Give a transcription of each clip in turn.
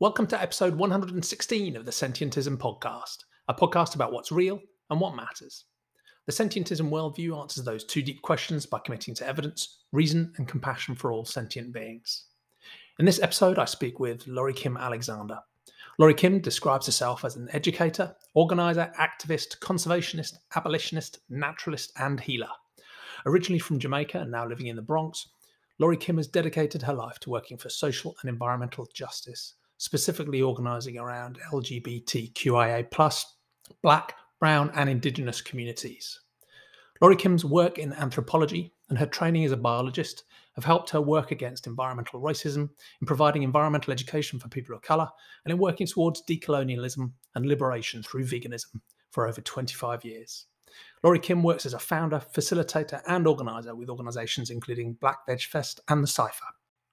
Welcome to episode 116 of the Sentientism Podcast, a podcast about what's real and what matters. The Sentientism worldview answers those two deep questions by committing to evidence, reason, and compassion for all sentient beings. In this episode, I speak with Laurie Kim Alexander. Laurie Kim describes herself as an educator, organizer, activist, conservationist, abolitionist, naturalist, and healer. Originally from Jamaica and now living in the Bronx, Laurie Kim has dedicated her life to working for social and environmental justice specifically organising around LGBTQIA, plus Black, Brown, and Indigenous communities. Laurie Kim's work in anthropology and her training as a biologist have helped her work against environmental racism, in providing environmental education for people of colour, and in working towards decolonialism and liberation through veganism for over 25 years. Laurie Kim works as a founder, facilitator, and organiser with organisations including Black Veg Fest and the Cypher.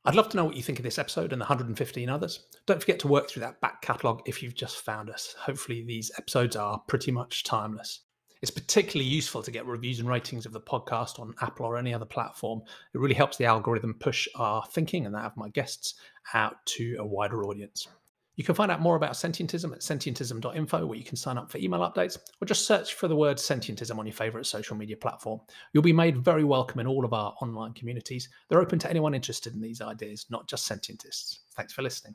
I'd love to know what you think of this episode and the 115 others. Don't forget to work through that back catalogue if you've just found us. Hopefully, these episodes are pretty much timeless. It's particularly useful to get reviews and ratings of the podcast on Apple or any other platform. It really helps the algorithm push our thinking and that of my guests out to a wider audience. You can find out more about sentientism at sentientism.info, where you can sign up for email updates, or just search for the word sentientism on your favorite social media platform. You'll be made very welcome in all of our online communities. They're open to anyone interested in these ideas, not just sentientists. Thanks for listening.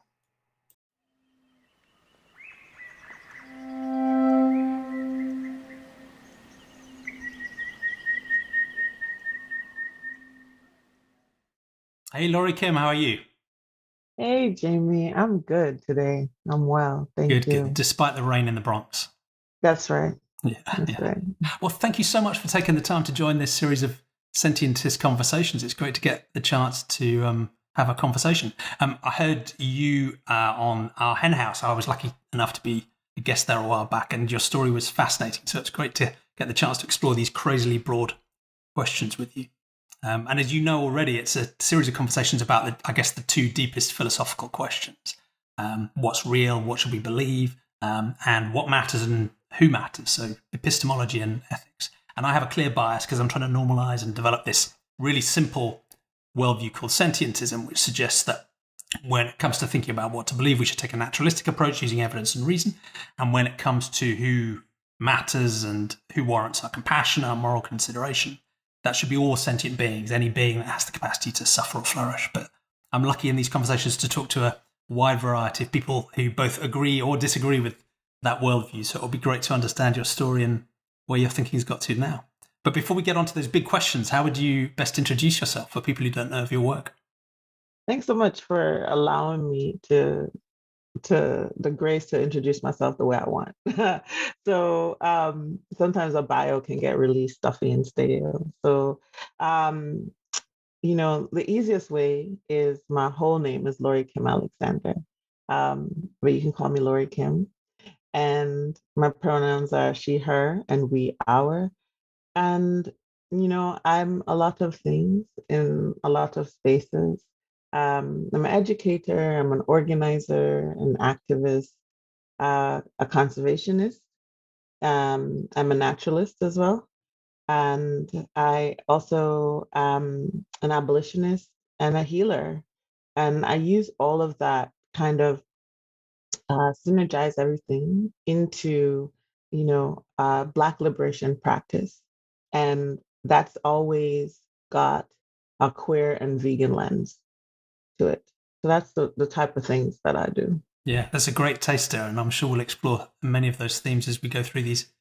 Hey, Laurie Kim, how are you? Hey, Jamie. I'm good today. I'm well. Thank good, you. Good, despite the rain in the Bronx. That's right. Yeah, That's yeah. Right. Well, thank you so much for taking the time to join this series of Sentientist conversations. It's great to get the chance to um, have a conversation. Um, I heard you uh, on our hen house. I was lucky enough to be a guest there a while back, and your story was fascinating. So it's great to get the chance to explore these crazily broad questions with you. Um, and as you know already, it's a series of conversations about, the, I guess, the two deepest philosophical questions um, what's real, what should we believe, um, and what matters and who matters. So, epistemology and ethics. And I have a clear bias because I'm trying to normalize and develop this really simple worldview called sentientism, which suggests that when it comes to thinking about what to believe, we should take a naturalistic approach using evidence and reason. And when it comes to who matters and who warrants our compassion, our moral consideration, that should be all sentient beings, any being that has the capacity to suffer or flourish. But I'm lucky in these conversations to talk to a wide variety of people who both agree or disagree with that worldview. So it'll be great to understand your story and where your thinking's got to now. But before we get on to those big questions, how would you best introduce yourself for people who don't know of your work? Thanks so much for allowing me to to the grace to introduce myself the way I want. so um, sometimes a bio can get really stuffy and stale. So, um, you know, the easiest way is my whole name is Laurie Kim Alexander, um, but you can call me Laurie Kim. And my pronouns are she, her, and we, our. And, you know, I'm a lot of things in a lot of spaces. Um, I'm an educator, I'm an organizer, an activist, uh, a conservationist. Um, I'm a naturalist as well. And I also am an abolitionist and a healer. And I use all of that kind of uh, synergize everything into, you know, uh, Black liberation practice. And that's always got a queer and vegan lens to it. So that's the, the type of things that I do. Yeah, that's a great taster, and I'm sure we'll explore many of those themes as we go through these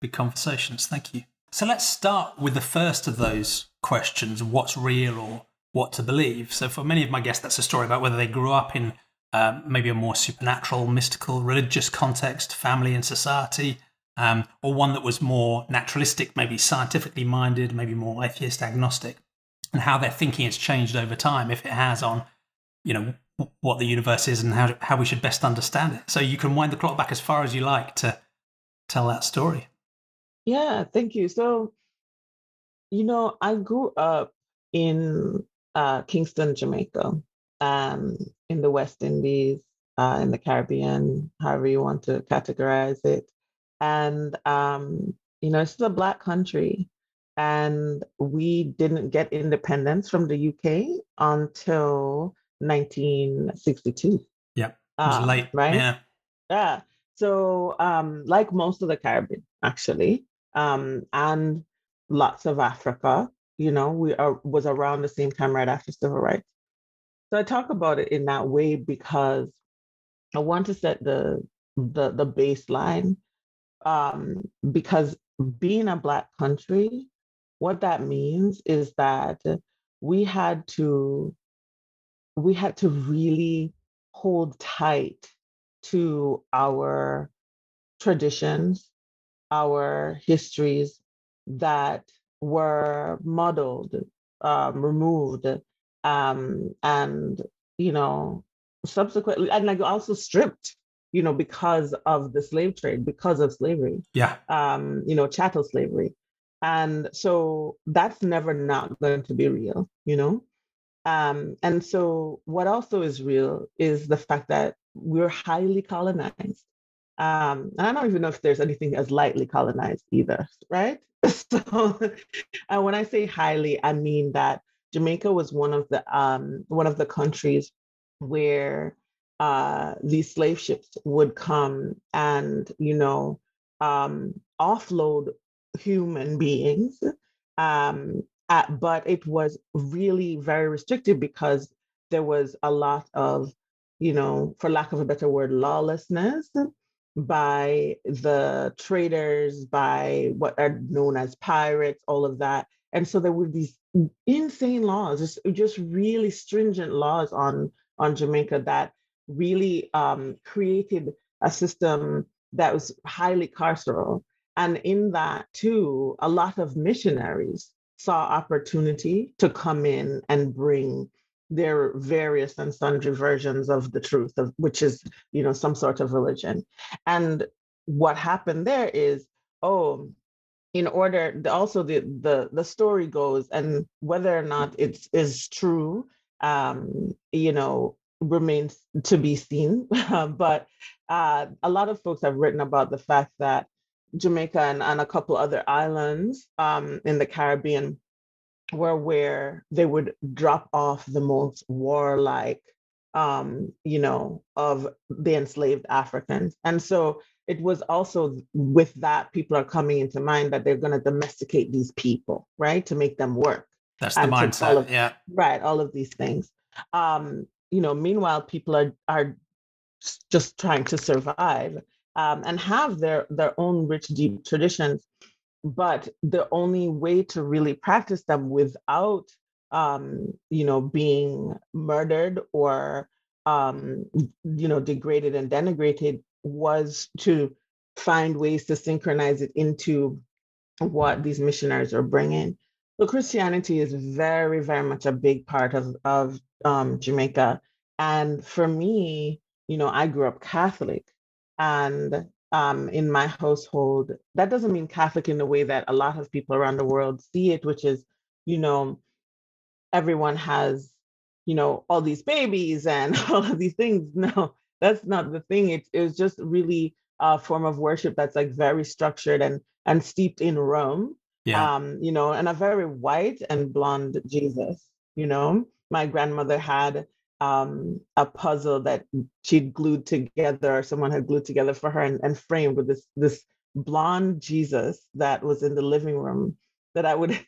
big conversations. Thank you. So let's start with the first of those questions what's real or what to believe? So, for many of my guests, that's a story about whether they grew up in um, maybe a more supernatural, mystical, religious context, family and society, um, or one that was more naturalistic, maybe scientifically minded, maybe more atheist agnostic, and how their thinking has changed over time, if it has, on you know what the universe is and how how we should best understand it. So you can wind the clock back as far as you like to tell that story. Yeah, thank you. So, you know, I grew up in uh, Kingston, Jamaica, um, in the West Indies, uh, in the Caribbean, however you want to categorize it. And, um, you know, it's a Black country. And we didn't get independence from the UK until 1962. Yeah. Um, late, right? Yeah. Yeah. So, um, like most of the Caribbean, actually, um, and lots of Africa, you know, we are was around the same time right after civil rights. So I talk about it in that way because I want to set the the the baseline um, because being a black country, what that means is that we had to we had to really hold tight to our traditions, our histories that were muddled, um, removed, um, and you know, subsequently, and like also stripped, you know, because of the slave trade, because of slavery. Yeah. Um, you know, chattel slavery. And so that's never not going to be real, you know? Um, and so what also is real is the fact that we're highly colonized. Um, and I don't even know if there's anything as lightly colonized either, right? So uh, when I say highly, I mean that Jamaica was one of the um, one of the countries where uh, these slave ships would come and you know um, offload human beings um, at, but it was really very restrictive because there was a lot of you know for lack of a better word lawlessness by the traders by what are known as pirates all of that. And so there were these insane laws just, just really stringent laws on on jamaica that really um, created a system that was highly carceral. And in that too a lot of missionaries saw opportunity to come in and bring their various and sundry versions of the truth of which is you know some sort of religion. And what happened there is oh in order also the the the story goes and whether or not it is true um you know remains to be seen. But uh, a lot of folks have written about the fact that jamaica and, and a couple other islands um, in the caribbean were where they would drop off the most warlike, um, you know, of the enslaved Africans. And so it was also with that, people are coming into mind that they're going to domesticate these people, right, to make them work. That's the mindset. Of, yeah. Right. All of these things. Um, you know, meanwhile, people are are just trying to survive um, and have their their own rich, deep traditions but the only way to really practice them without um, you know being murdered or um, you know degraded and denigrated was to find ways to synchronize it into what these missionaries are bringing. So christianity is very very much a big part of of um, jamaica. And for me you know i grew up catholic and um, in my household. That doesn't mean Catholic in the way that a lot of people around the world see it, which is, you know, everyone has, you know, all these babies and all of these things. No, that's not the thing. It, it was just really a form of worship that's like very structured and and steeped in Rome. Yeah. Um, you know, and a very white and blonde Jesus, you know. My grandmother had um, a puzzle that she'd glued together, or someone had glued together for her and, and framed with this this blonde Jesus that was in the living room that I would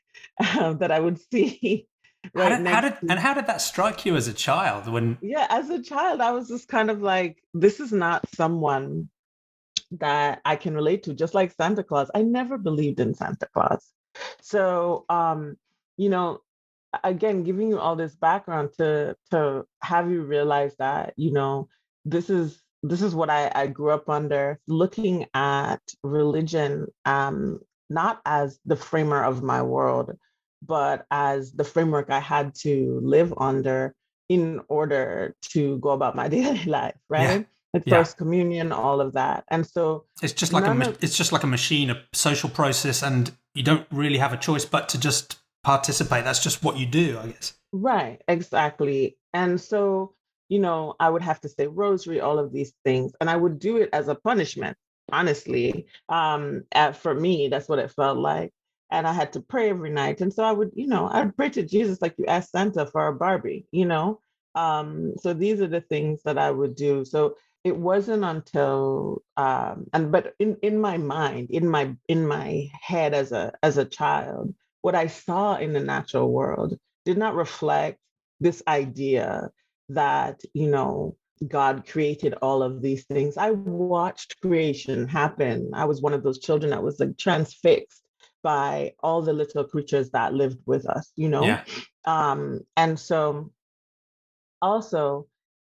uh, that I would see. Right how did, how did and how did that strike you as a child? When yeah, as a child, I was just kind of like, this is not someone that I can relate to. Just like Santa Claus, I never believed in Santa Claus. So, um, you know, again giving you all this background to to have you realize that you know this is this is what I, I grew up under looking at religion um not as the framer of my world but as the framework i had to live under in order to go about my daily life right yeah. Like yeah. first communion, all of that, and so it's just like a of, it's just like a machine, a social process, and you don't really have a choice but to just participate. That's just what you do, I guess. Right, exactly. And so, you know, I would have to say rosary, all of these things, and I would do it as a punishment, honestly. Um, at, for me, that's what it felt like. And I had to pray every night. And so I would, you know, I would pray to Jesus like you asked Santa for a Barbie, you know. Um, so these are the things that I would do. So it wasn't until um, and but in in my mind, in my in my head as a as a child, what I saw in the natural world did not reflect this idea that you know God created all of these things. I watched creation happen. I was one of those children that was like transfixed by all the little creatures that lived with us, you know? Yeah. Um, and so also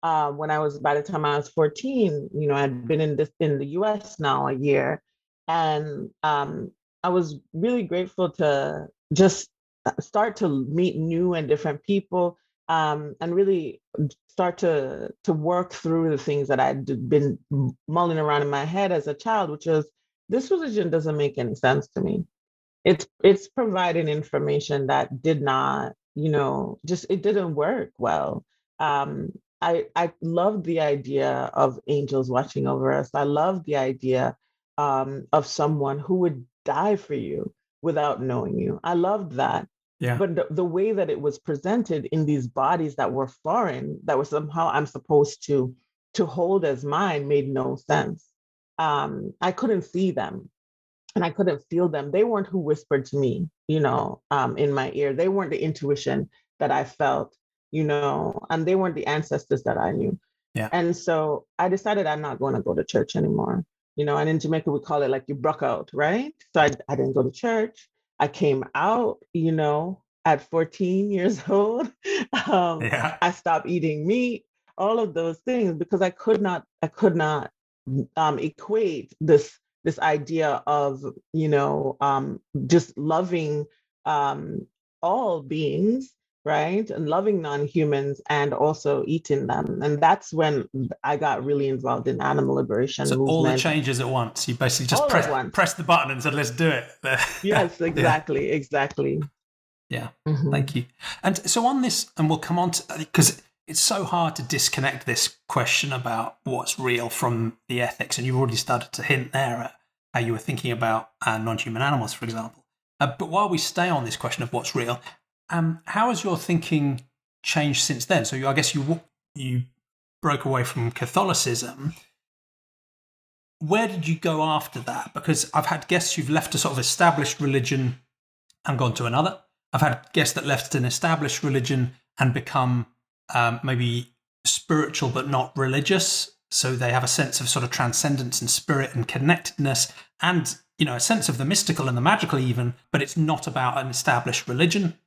uh, when I was by the time I was 14, you know, I'd been in this in the US now a year. And um, I was really grateful to just start to meet new and different people um, and really start to to work through the things that I'd been mulling around in my head as a child, which is this religion doesn't make any sense to me. It's it's providing information that did not, you know, just it didn't work well. Um, I I loved the idea of angels watching over us. I loved the idea um, of someone who would die for you without knowing you. I loved that. Yeah. But the, the way that it was presented in these bodies that were foreign, that were somehow I'm supposed to to hold as mine, made no sense. Um, I couldn't see them, and I couldn't feel them. They weren't who whispered to me, you know, um, in my ear. They weren't the intuition that I felt, you know, and they weren't the ancestors that I knew. Yeah. And so I decided I'm not going to go to church anymore. You know, and in Jamaica we call it like you broke out, right? So I, I didn't go to church. I came out, you know, at 14 years old. Um, yeah. I stopped eating meat, all of those things because I could not, I could not um, equate this this idea of you know um, just loving um, all beings right? And loving non-humans and also eating them. And that's when i got really involved in animal liberation so movement. all the changes at once. You basically just press, press the button and said let's do it. Yes exactly yeah. exactly yeah. Mm-hmm. thank you. And so on this and we'll come on to because it's so hard to disconnect this question about what's real from the ethics. And you've already started to hint there at how you were thinking about uh, non-human animals for example. Uh, but while we stay on this question of what's real um, how has your thinking changed since then? So you, I guess you you broke away from Catholicism. Where did you go after that? Because I've had guests who've left a sort of established religion and gone to another. I've had guests that left an established religion and become um, maybe spiritual but not religious. So they have a sense of sort of transcendence and spirit and connectedness and you know a sense of the mystical and the magical even, but it's not about an established religion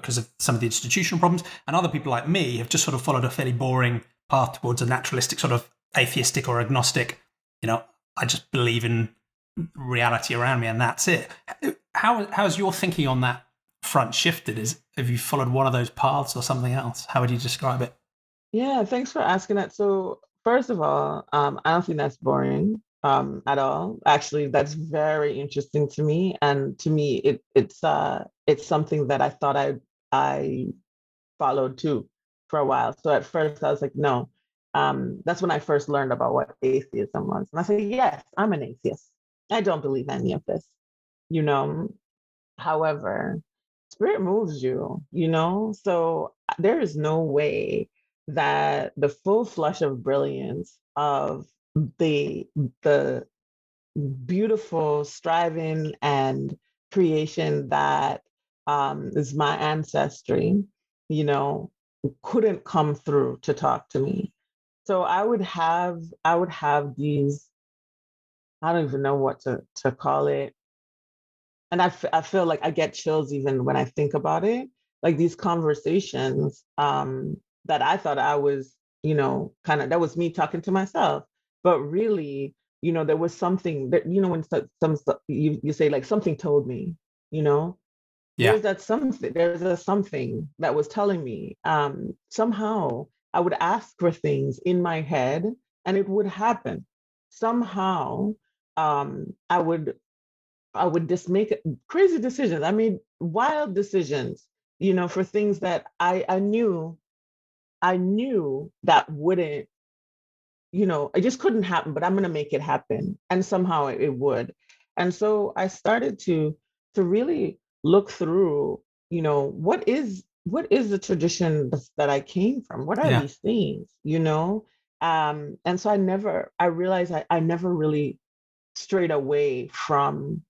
because of some of the institutional problems. And other people like me have just sort of followed a fairly boring path towards a naturalistic, sort of atheistic or agnostic, you know, I just believe in reality around me and that's it. How how's your thinking on that front shifted? Is have you followed one of those paths or something else? How would you describe it? Yeah, thanks for asking that. So first of all, um, I don't think that's boring um, at all. Actually, that's very interesting to me, and to me, it it's uh, it's something that I thought I I followed too for a while. So at first I was like, no. Um, that's when I first learned about what atheism was. And I said, yes, I'm an atheist. I don't believe any of this, you know. However, spirit moves you, you know. So uh, there is no way that the full flush of brilliance of the the beautiful striving and creation that um, is my ancestry, you know, couldn't come through to talk to me. So I would have, I would have these, I don't even know what to, to call it. And I, f- I feel like I get chills even when I think about it. Like these conversations um, that I thought I was, you know, kind of, that was me talking to myself. But really, you know, there was something that, you know, when some, some you, you say like something told me, you know, yeah. there's that something there's a something that was telling me um somehow i would ask for things in my head and it would happen. Somehow um i would i would just make crazy decisions. I made wild decisions you know for things that i i knew i knew that wouldn't you know it just couldn't happen but i'm going to make it happen. And somehow it, it would. And so i started to to really look through, you know, what is what is the tradition that I came from? What are yeah. these things? You know? Um, and so I never, I realized I, I never really strayed away from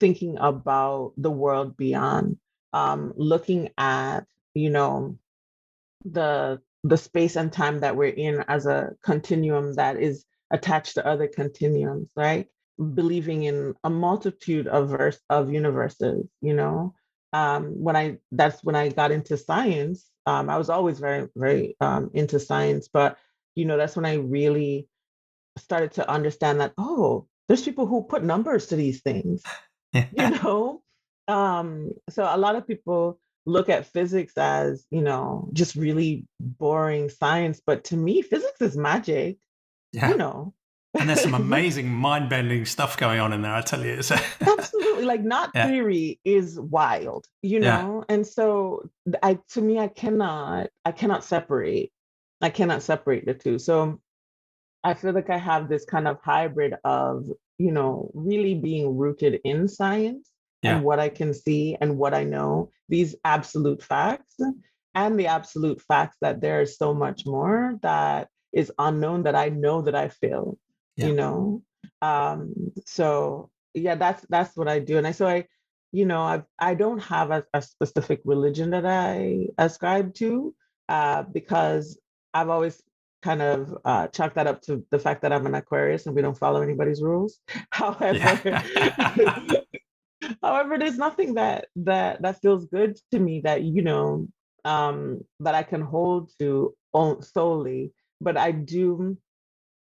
thinking about the world beyond, um, looking at, you know, the the space and time that we're in as a continuum that is attached to other continuums, right? Believing in a multitude of verse of universes, you know. Um, when I that's when I got into science. Um, I was always very, very um, into science, but you know, that's when I really started to understand that, oh, there's people who put numbers to these things. you know? Um, so a lot of people look at physics as, you know, just really boring science. But to me, physics is magic. Yeah. You know. And there's some amazing mind-bending stuff going on in there, I tell you. So. Absolutely. Like not yeah. theory is wild, you know? Yeah. And so I to me, I cannot, I cannot separate. I cannot separate the two. So I feel like I have this kind of hybrid of, you know, really being rooted in science yeah. and what I can see and what I know, these absolute facts, and the absolute facts that there is so much more that is unknown that I know that I feel, yeah. you know. Um, so yeah, that's that's what I do. And I so I, you know, I I don't have a, a specific religion that I ascribe to, uh, because I've always kind of uh, chalk that up to the fact that I'm an Aquarius and we don't follow anybody's rules. However, yeah. However, there's nothing that that that feels good to me that you know um, that I can hold to solely. But I do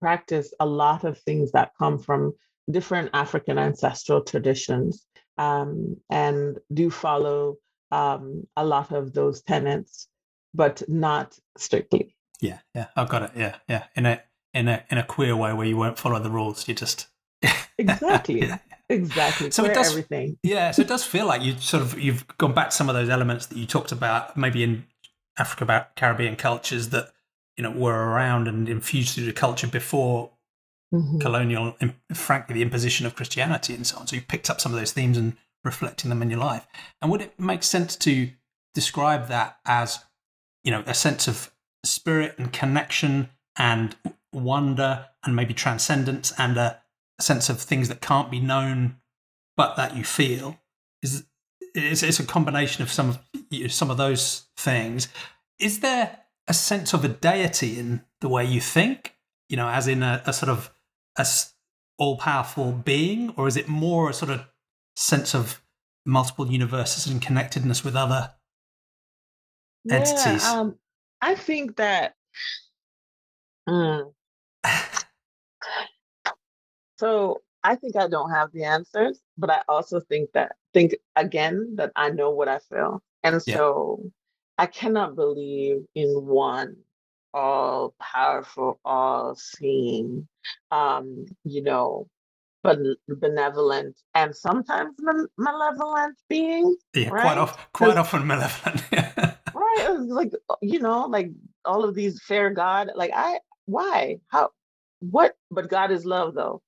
practice a lot of things that come from different African ancestral traditions um, and do follow um, a lot of those tenets, but not strictly. Yeah, yeah, I've got it. Yeah, yeah, in a in a in a queer way where you won't follow the rules. You just exactly. Exactly. So it does everything. Yeah. So it does feel like you sort of you've gone back to some of those elements that you talked about, maybe in Africa about Caribbean cultures that you know were around and infused through the culture before mm-hmm. colonial, frankly, the imposition of Christianity and so on. So you picked up some of those themes and reflecting them in your life. And would it make sense to describe that as you know a sense of spirit and connection and wonder and maybe transcendence and a sense of things that can't be known but that you feel is it's, it's a combination of some of you know, some of those things is there a sense of a deity in the way you think you know as in a, a sort of a all-powerful being or is it more a sort of sense of multiple universes and connectedness with other yeah, entities um, i think that um, So I think I don't have the answers, but I also think that think again that I know what I feel. And so yeah. I cannot believe in one all powerful, all seeing, um, you know, but benevolent and sometimes malevolent being. Yeah, right? quite often, quite often malevolent. right, like you know, like all of these fair God. Like I, why, how, what? But God is love, though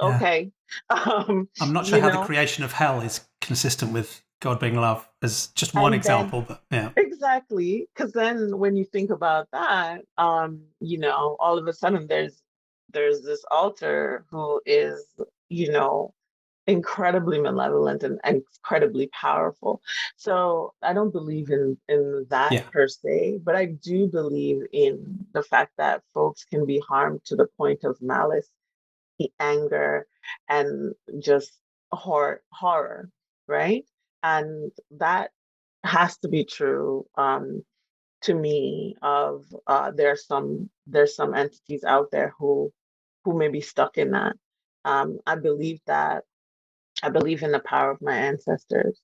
okay. Um, I'm not sure how know? the creation of hell is consistent with God being love is just one and example, but yeah. Exactly. Because then when you think about that, um, you know, all of a sudden there's there's this altar who is, you know, incredibly malevolent and, and incredibly powerful. So I don't believe in in that yeah. per se, but I do believe in the fact that folks can be harmed to the point of malice the anger and just horror, horror, right? And that has to be true um, to me. Of uh, there's some there's some entities out there who who may be stuck in that. Um, I believe that I believe in the power of my ancestors.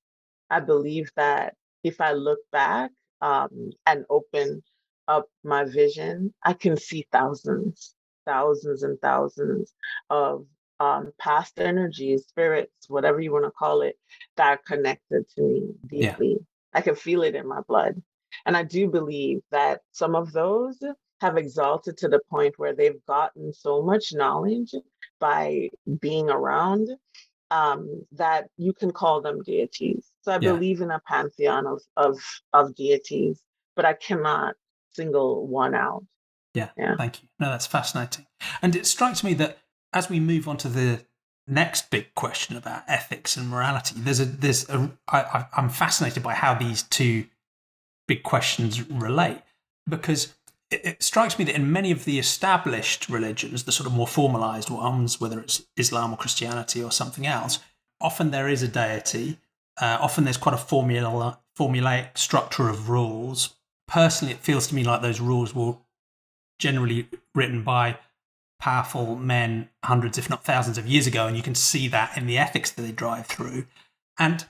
I believe that if I look back um, and open up my vision, I can see thousands thousands and thousands of um, past energies, spirits, whatever you want to call it, that are connected to me deeply. Yeah. I can feel it in my blood. And I do believe that some of those have exalted to the point where they've gotten so much knowledge by being around um, that you can call them deities. So I Yeah. believe in a pantheon of of of deities, but I cannot single one out. Yeah, Yeah. thank you. No, that's fascinating. And it strikes me that as we move on to the next big question about ethics and morality, there's a there's a I, I'm fascinated by how these two big questions relate because it, it strikes me that in many of the established religions, the sort of more formalized ones, whether it's Islam or Christianity or something else, often there is a deity. Uh, often there's quite a formula formulaic structure of rules. Personally, it feels to me like those rules were generally written by powerful men hundreds, if not thousands of years ago, and you can see that in the ethics that they drive through. And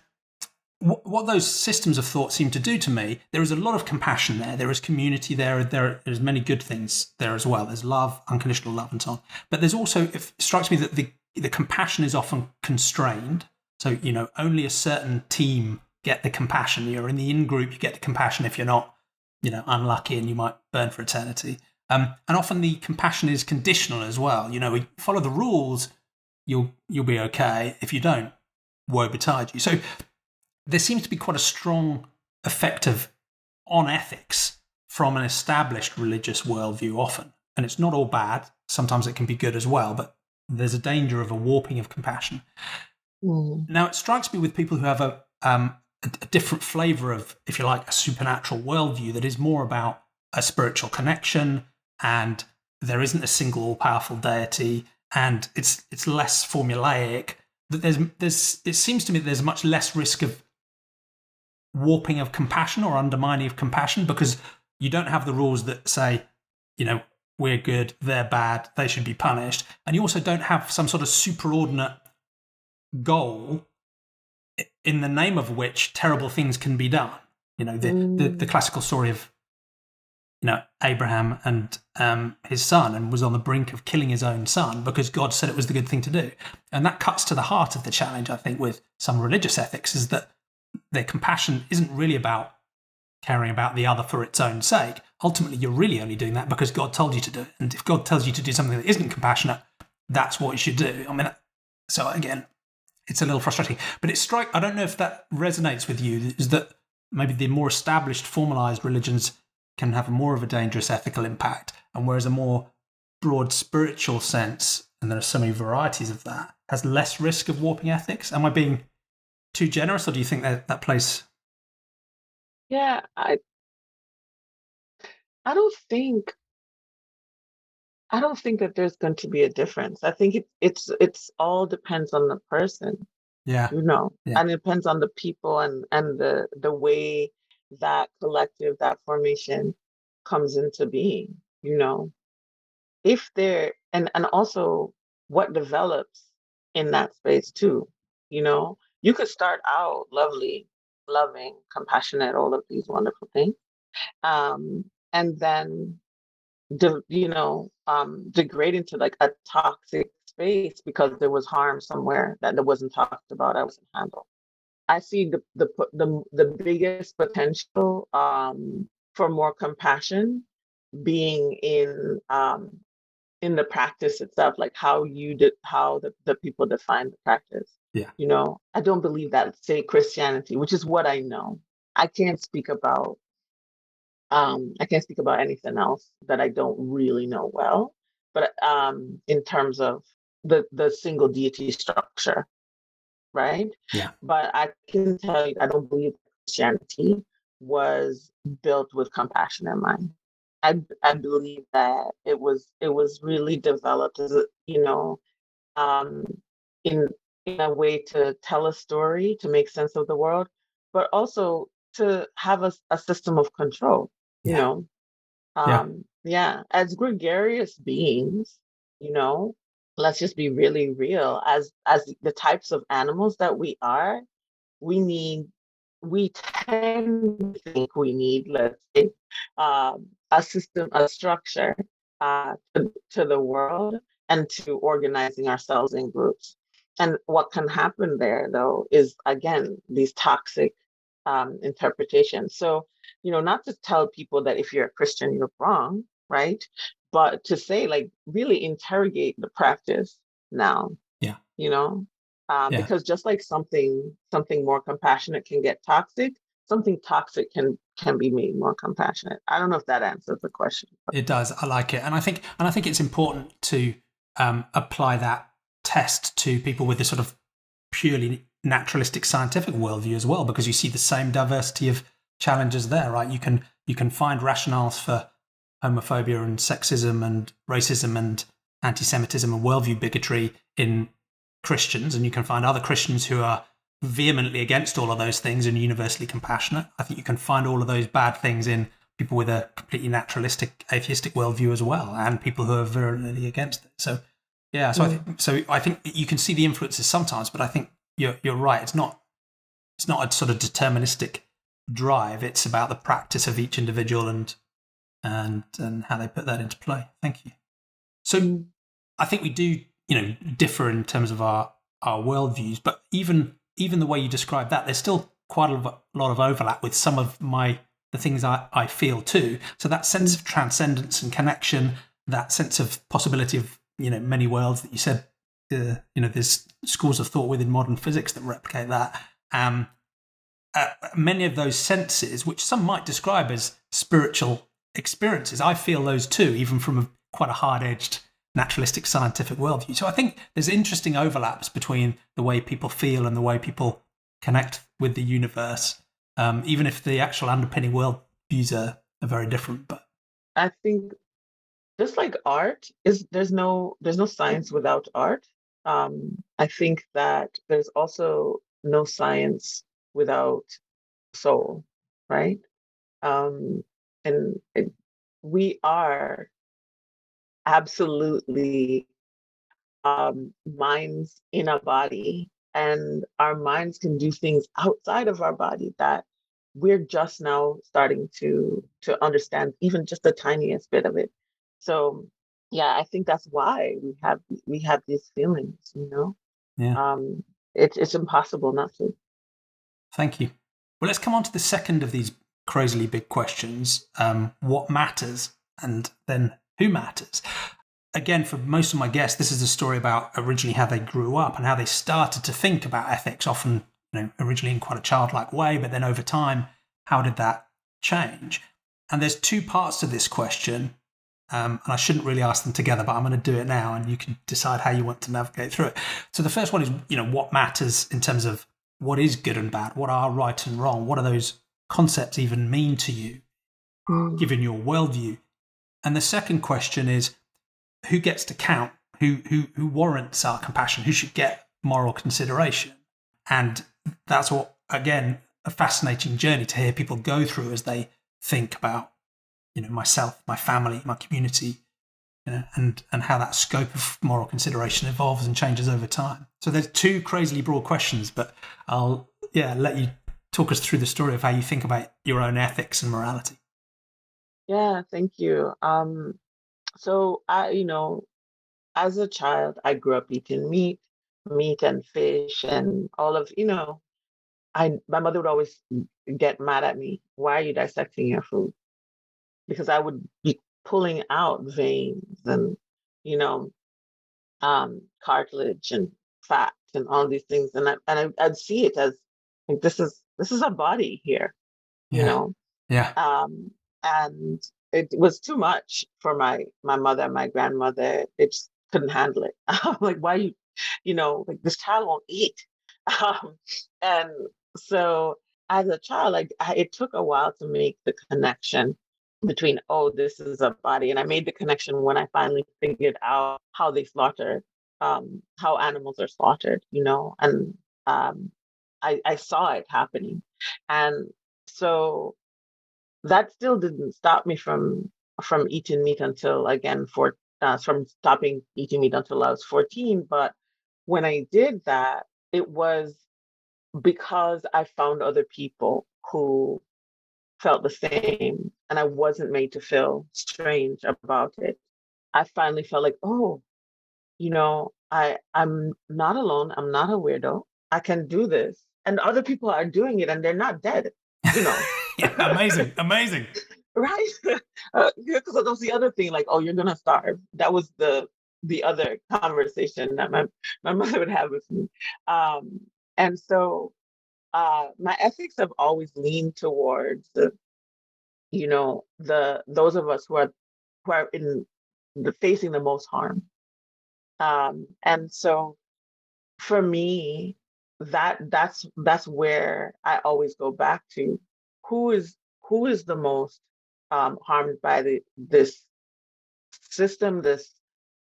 what, what those systems of thought seem to do to me, there is a lot of compassion there. There is community there. There is many good things there as well. There's love, unconditional love, and so on. But there's also, it strikes me that the the compassion is often constrained. So you know, only a certain team get the compassion. You're in the in group, you get the compassion. If you're not, you know, unlucky and you might burn for eternity. Um, and often the compassion is conditional as well. You know, we follow the rules, you'll you'll be okay. If you don't, woe betide you. So there seems to be quite a strong effect of on ethics from an established religious worldview often. And it's not all bad. Sometimes it can be good as well, but there's a danger of a warping of compassion. Mm. Now, it strikes me with people who have a, um, a, a different flavor of, if you like, a supernatural worldview that is more about a spiritual connection and there isn't a single all powerful deity and it's it's less formulaic that there's there's it seems to me that there's much less risk of warping of compassion or undermining of compassion because you don't have the rules that say you know we're good they're bad they should be punished and you also don't have some sort of superordinate goal in the name of which terrible things can be done. You know the the, the mm. classical story of you know Abraham and um, his son, and was on the brink of killing his own son because God said it was the good thing to do, and that cuts to the heart of the challenge. I think with some religious ethics is that their compassion isn't really about caring about the other for its own sake. Ultimately, you're really only doing that because God told you to do it, and if God tells you to do something that isn't compassionate, that's what you should do. I mean, so again, it's a little frustrating, but it strike. I don't know if that resonates with you. Is that maybe the more established, formalized religions can have more of a dangerous ethical impact, and whereas a more broad spiritual sense, and there are so many varieties of that, has less risk of warping ethics. Am I being too generous, or do you think that that place? Yeah, I I don't think I don't think that there's going to be a difference. I think it, it's it's all depends on the person, Yeah, you know, Yeah. and it depends on the people and and the the way that collective that formation comes into being, you know. If there and and also what develops in that space too, you know. You could start out lovely, loving, compassionate, all of these wonderful things um, and then de- you know um, degrade into like a toxic space because there was harm somewhere that, wasn't talked about, I wasn't handled. I see the the the, the biggest potential um, for more compassion being in um, in the practice itself, like how you did how the, the people define the practice. Yeah. You know, I don't believe that say Christianity, which is what I know. I can't speak about um I can't speak about anything else that I don't really know well. But um in terms of the the single deity structure, right? Yeah. But I can tell you I don't believe Christianity was built with compassion in mind. I I believe that it was it was really developed as a you know um in in a way to tell a story to make sense of the world, but also to have a, a system of control, you Yeah. know. Yeah. Um yeah, as gregarious beings, you know, let's just be really real as as the types of animals that we are, we need we tend to think we need, let's say, um, a system, a structure uh, to, to the world and to organizing ourselves in groups. And what can happen there, though, is again these toxic um, interpretations. So, you know, not to tell people that if you're a Christian, you're wrong, right? But to say, like, really interrogate the practice now. Yeah. You know, um, yeah. because just like something something more compassionate can get toxic something toxic can can be made more compassionate i don't know if that answers the question it does i like it and i think and i think it's important to um, apply that test to people with this sort of purely naturalistic scientific worldview as well because you see the same diversity of challenges there right you can you can find rationales for homophobia and sexism and racism and anti-semitism and worldview bigotry in Christians, and you can find other Christians who are vehemently against all of those things and universally compassionate. I think you can find all of those bad things in people with a completely naturalistic, atheistic worldview as well, and people who are virulently against it. So, yeah, so mm. I think so. I think you can see the influences sometimes, but I think you're you're right. It's not it's not a sort of deterministic drive. It's about the practice of each individual and and and how they put that into play. Thank you. So. I think we do you know differ in terms of our our worldviews, but even even the way you describe that, there's still quite a lot of overlap with some of my the things I, I feel too. So that sense of transcendence and connection, that sense of possibility of you know many worlds that you said, uh, you know, there's schools of thought within modern physics that replicate that. Um, uh, many of those senses, which some might describe as spiritual experiences, I feel those too, even from a, quite a hard edged naturalistic scientific worldview. So I think there's interesting overlaps between the way people feel and the way people connect with the universe, um, even if the actual underpinning worldviews are, are very different. But I think just like art is there's no there's no science without art. Um, I think that there's also no science without soul, right? Um, and it, we are absolutely um, minds in a body, and our minds can do things outside of our body that we're just now starting to to understand even just the tiniest bit of it. So yeah, I think that's why we have we have these feelings, you know. Yeah. Um, it's it's impossible not to. Thank you. Well, let's come on to the second of these crazily big questions. Um, what matters, and then who matters. Again, for most of my guests, this is a story about originally how they grew up and how they started to think about ethics, often you know, originally in quite a childlike way, but then over time, how did that change? And there's two parts to this question, um, and I shouldn't really ask them together, but I'm going to do it now, and you can decide how you want to navigate through it. So the first one is, you know, what matters in terms of what is good and bad, what are right and wrong, what are those concepts even mean to you, mm. given your worldview? And the second question is who gets to count? Who, who, who warrants our compassion? Who should get moral consideration? And that's what, again, a fascinating journey to hear people go through as they think about, you know, myself, my family, my community, you know, and and how that scope of moral consideration evolves and changes over time. So there's two crazily broad questions, but I'll yeah let you talk us through the story of how you think about your own ethics and morality. Yeah, thank you. Um, so I, you know, as a child, I grew up eating meat, meat and fish, and all of, you know, I my mother would always get mad at me. Why are you dissecting your food? Because I would be pulling out veins and, you know, um, cartilage and fat and all these things, and I and I, I'd see it as like this is this is a body here, you know. Yeah. Um, and it was too much for my my mother and my grandmother. They just couldn't handle it. I'm like, why you, you know, like this child won't eat. Um, and so as a child, like I, it took a while to make the connection between oh, this is a body, and I made the connection when I finally figured out how they slaughter, um, how animals are slaughtered, you know, and um, I, I saw it happening, and so that still didn't stop me from from eating meat until again for uh, from stopping eating meat until I was 14. But when I did that, it was because I found other people who felt the same and I wasn't made to feel strange about it. I finally felt like, oh, you know, I I'm not alone. I'm not a weirdo. I can do this. And other people are doing it and they're not dead, you know. yeah, amazing, amazing. right? Uh, because that was the other thing. Like, oh, you're gonna starve. That was the the other conversation that my, my mother would have with me. Um, and so uh, my ethics have always leaned towards the, you know, the those of us who are who are in the facing the most harm. Um, and so for me, that that's that's where I always go back to who is who is the most um, harmed by the this system, this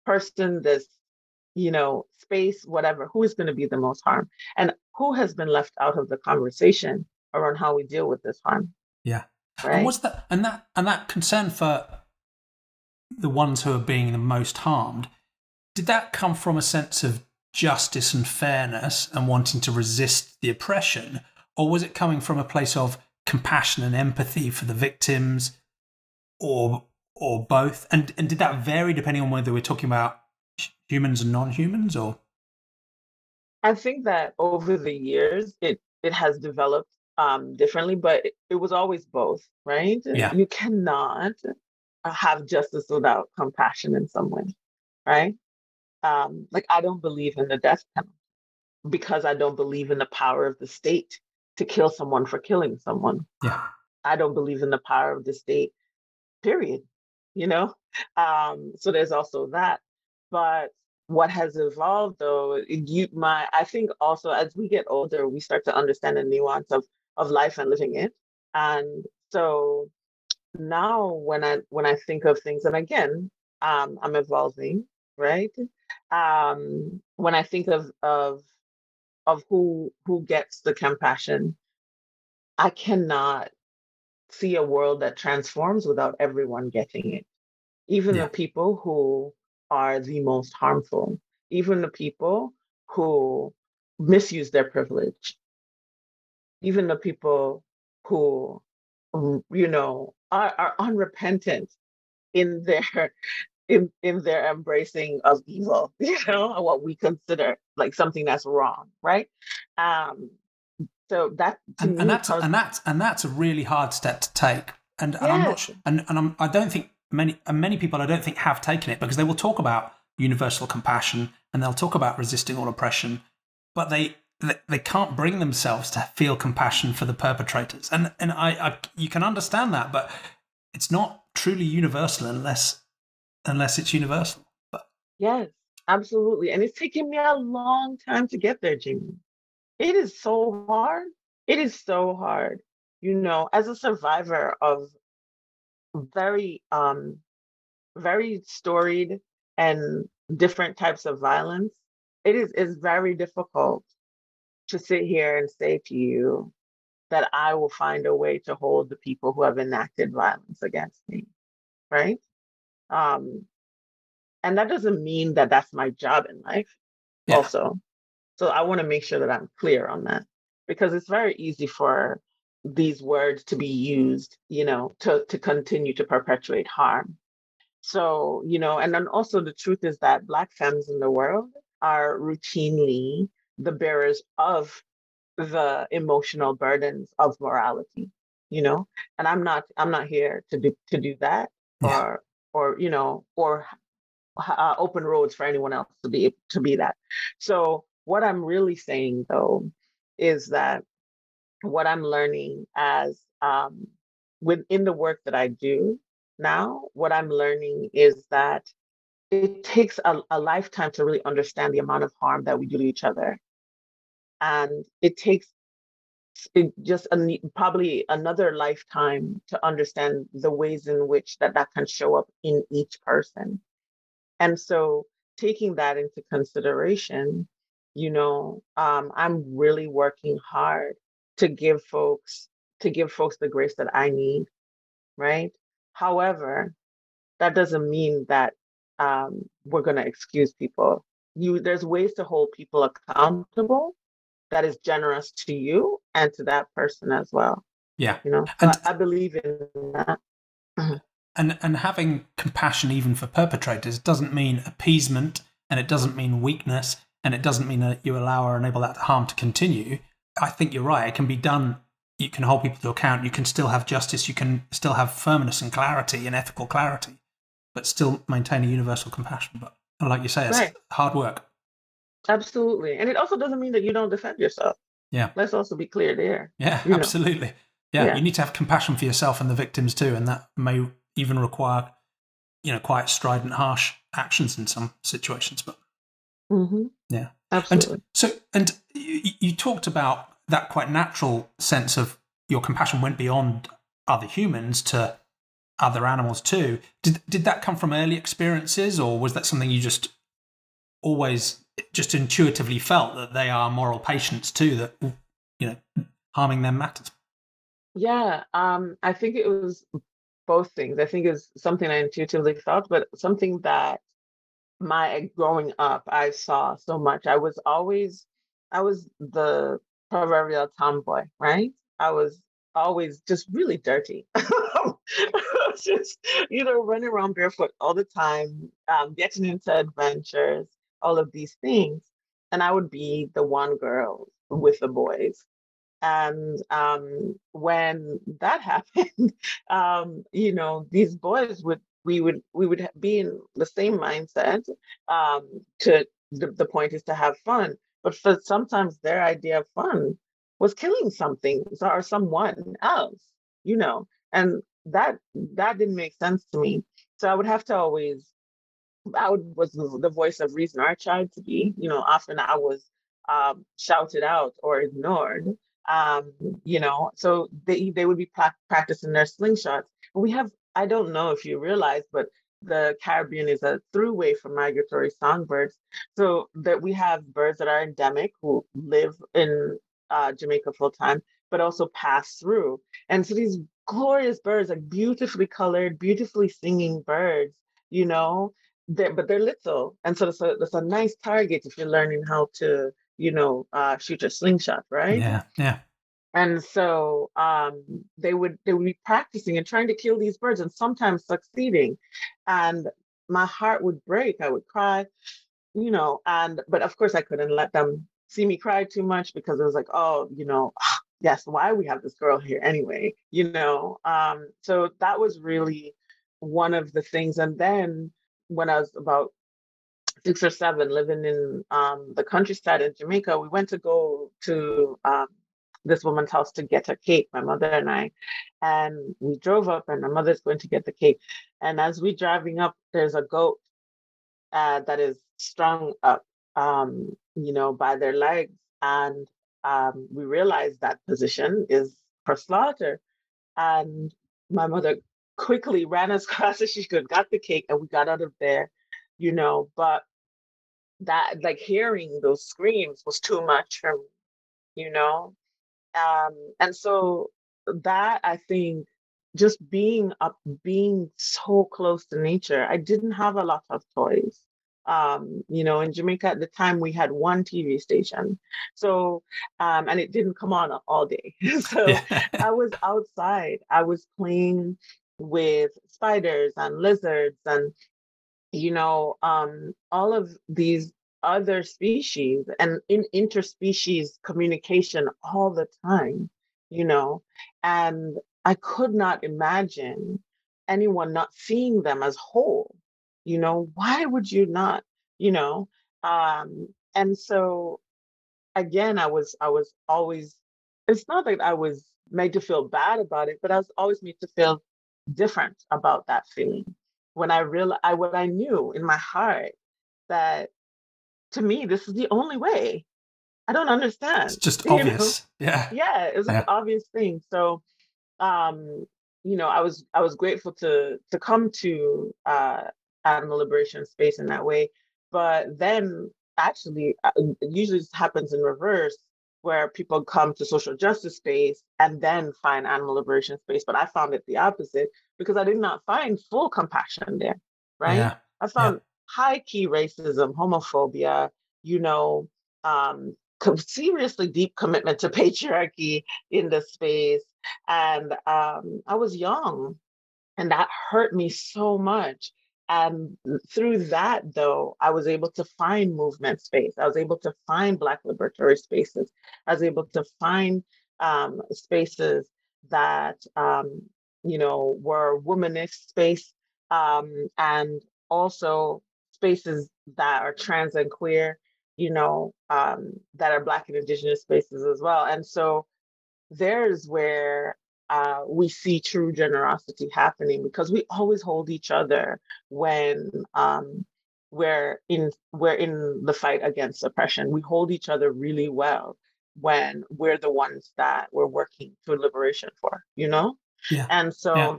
person, this you know space, whatever. Who is going to be the most harmed, and who has been left out of the conversation around how we deal with this harm? Yeah, right? and what's that? And that and that concern for the ones who are being the most harmed. Did that come from a sense of justice and fairness and wanting to resist the oppression? Or was it coming from a place of compassion and empathy for the victims or or both? And and did that vary depending on whether we're talking about humans and non-humans or I think that over the years it it has developed um, differently, but it, it, was always both, right? Yeah. You cannot have justice without compassion in some way, right? Um, like I don't believe in the death penalty because I don't believe in the power of the state to kill someone for killing someone. Yeah. I don't believe in the power of the state, period. You know? Um, so there's also that. But what has evolved though, you my I think also as we get older, we start to understand the nuance of of life and living it. And so now when I when I think of things, and again, um, I'm evolving, right? Um, when I think of of of who who gets the compassion, I cannot see a world that transforms without everyone getting it. Even yeah. the people who are the most harmful, even the people who misuse their privilege, even the people who, you know, are, are unrepentant in their in in their embracing of evil, you know, what we consider like something that's wrong, right? Um, so that and, and that's and that's and that's a really hard step to take. And, and I'm not sure, and, and I'm, I don't think many and many people I don't think have taken it because they will talk about universal compassion and they'll talk about resisting all oppression, but they they can't bring themselves to feel compassion for the perpetrators. And and I, I you can understand that, but it's not truly universal unless unless it's universal. But yes, absolutely. And it's taken me a long time to get there, Jamie. It is so hard. It is so hard. You know, as a survivor of very um very storied and different types of violence, it is is very difficult to sit here and say to you that I will find a way to hold the people who have enacted violence against me, right? Um, and that doesn't mean that that's my job in life, yeah. also. So I want to make sure that I'm clear on that because it's very easy for these words to be used, you know, to, to continue to perpetuate harm. So, you know, and then also the truth is that Black femmes in the world are routinely the bearers of the emotional burdens of morality you know and i'm not i'm not here to do to do that yeah. or or you know or uh, open roads for anyone else to be to be that. So what i'm really saying though is that what i'm learning as um within the work that i do now what i'm learning is that it takes a, a lifetime to really understand the amount of harm that we do to each other. And it takes it just probably another lifetime to understand the ways in which that that can show up in each person. And so taking that into consideration you know um, i'm really working hard to give folks to give folks the grace that i need right? However that doesn't mean that um, we're going to excuse people. You there's ways to hold people accountable that is generous to you and to that person as well. Yeah. You know, and I, I believe in that. Mm-hmm. And and having compassion even for perpetrators doesn't mean appeasement and it doesn't mean weakness and it doesn't mean that you allow or enable that harm to continue. I think you're right. It can be done. You can hold people to account. You can still have justice. You can still have firmness and clarity and ethical clarity, but still maintain a universal compassion. But like you say, it's right. hard work. Absolutely. And it also doesn't mean that you don't defend yourself. Yeah. Let's also be clear there. Yeah, absolutely. Yeah, yeah, you need to have compassion for yourself and the victims too. And that may even require, you know, quite strident, harsh actions in some situations. But mm-hmm. yeah. Absolutely. And so, and you, you talked about that quite natural sense of your compassion went beyond other humans to other animals too. Did did that come from early experiences, or was that something you just always just intuitively felt that they are moral patients too? That you know, harming them matters. Yeah, um, I think it was both things. I think it's something I intuitively felt, but something that my growing up I saw so much. I was always, I was the proverbial tomboy, right? I was always just really dirty. just, you know, running around barefoot all the time, um, getting into adventures, all of these things. And I would be the one girl with the boys. And um, when that happened, um, you know, these boys would we would we would be in the same mindset. Um, to the, the point is to have fun, but for sometimes their idea of fun was killing something or someone else, you know, and that that didn't make sense to me. So I would have to always, I was the voice of reason I tried to be. You know, often I was um, shouted out or ignored. Um, you know, so they they would be pra- practicing their slingshots. We have, I don't know if you realize, but the Caribbean is a throughway for migratory songbirds. So that we have birds that are endemic who live in uh, Jamaica full time, but also pass through. And so these glorious birds, like beautifully colored, beautifully singing birds, you know, they're, but they're little. And so it's a, it's a nice target if you're learning how to, you know, uh, shoot a slingshot, right? Yeah, yeah. And so um, they would they would be practicing and trying to kill these birds and sometimes succeeding. And my heart would break. I would cry, you know, and but of course I couldn't let them see me cry too much because it was like, oh, you know, yes, why we have this girl here anyway, you know? Um, so that was really one of the things. And then when I was about six or seven, living in um, the countryside in Jamaica, we went to go to um, this woman's house to get a cake, my mother and I. And we drove up, and my mother's going to get the cake. And as we driving up, there's a goat uh, that is strung up, um, you know, by their legs. And um, we realized that position is for slaughter. And my mother quickly ran as fast as she could, got the cake, and we got out of there, you know. But that, like, hearing those screams was too much for me, you know. Um, and so that I think just being up, being so close to nature, I didn't have a lot of toys. Um, you know, in Jamaica at the time, we had one TV station. So, um, and it didn't come on all day. so I was outside, I was playing with spiders and lizards and, you know, um, all of these other species and in interspecies communication all the time, you know, and I could not imagine anyone not seeing them as whole you know? Why would you not you know? Um and so again i was i was always it's not that i was made to feel bad about it but i was always made to feel different about that feeling. When i realized I, what i knew in my heart that to me this is the only way. I don't understand. It's just obvious know? yeah. Yeah it was yeah. an obvious thing. So um you know i was i was grateful to to come to uh animal liberation space in that way. But then actually, uh, it usually happens in reverse where people come to social justice space and then find animal liberation space. But I found it the opposite because I did not find full compassion there, right? Yeah. I found yeah. high key racism, homophobia, you know, um, seriously deep commitment to patriarchy in the space. And um, I was young and that hurt me so much and through that, though, I was able to find movement space. I was able to find Black liberatory spaces. I was able to find um, spaces that, um, you know, were womanist space um, and also spaces that are trans and queer, you know, um, that are Black and Indigenous spaces as well. And so there's where uh, we see true generosity happening because we always hold each other when um, we're in we're in the fight against oppression. We hold each other really well when we're the ones that we're working to liberation for, you know? Yeah. And so, yeah.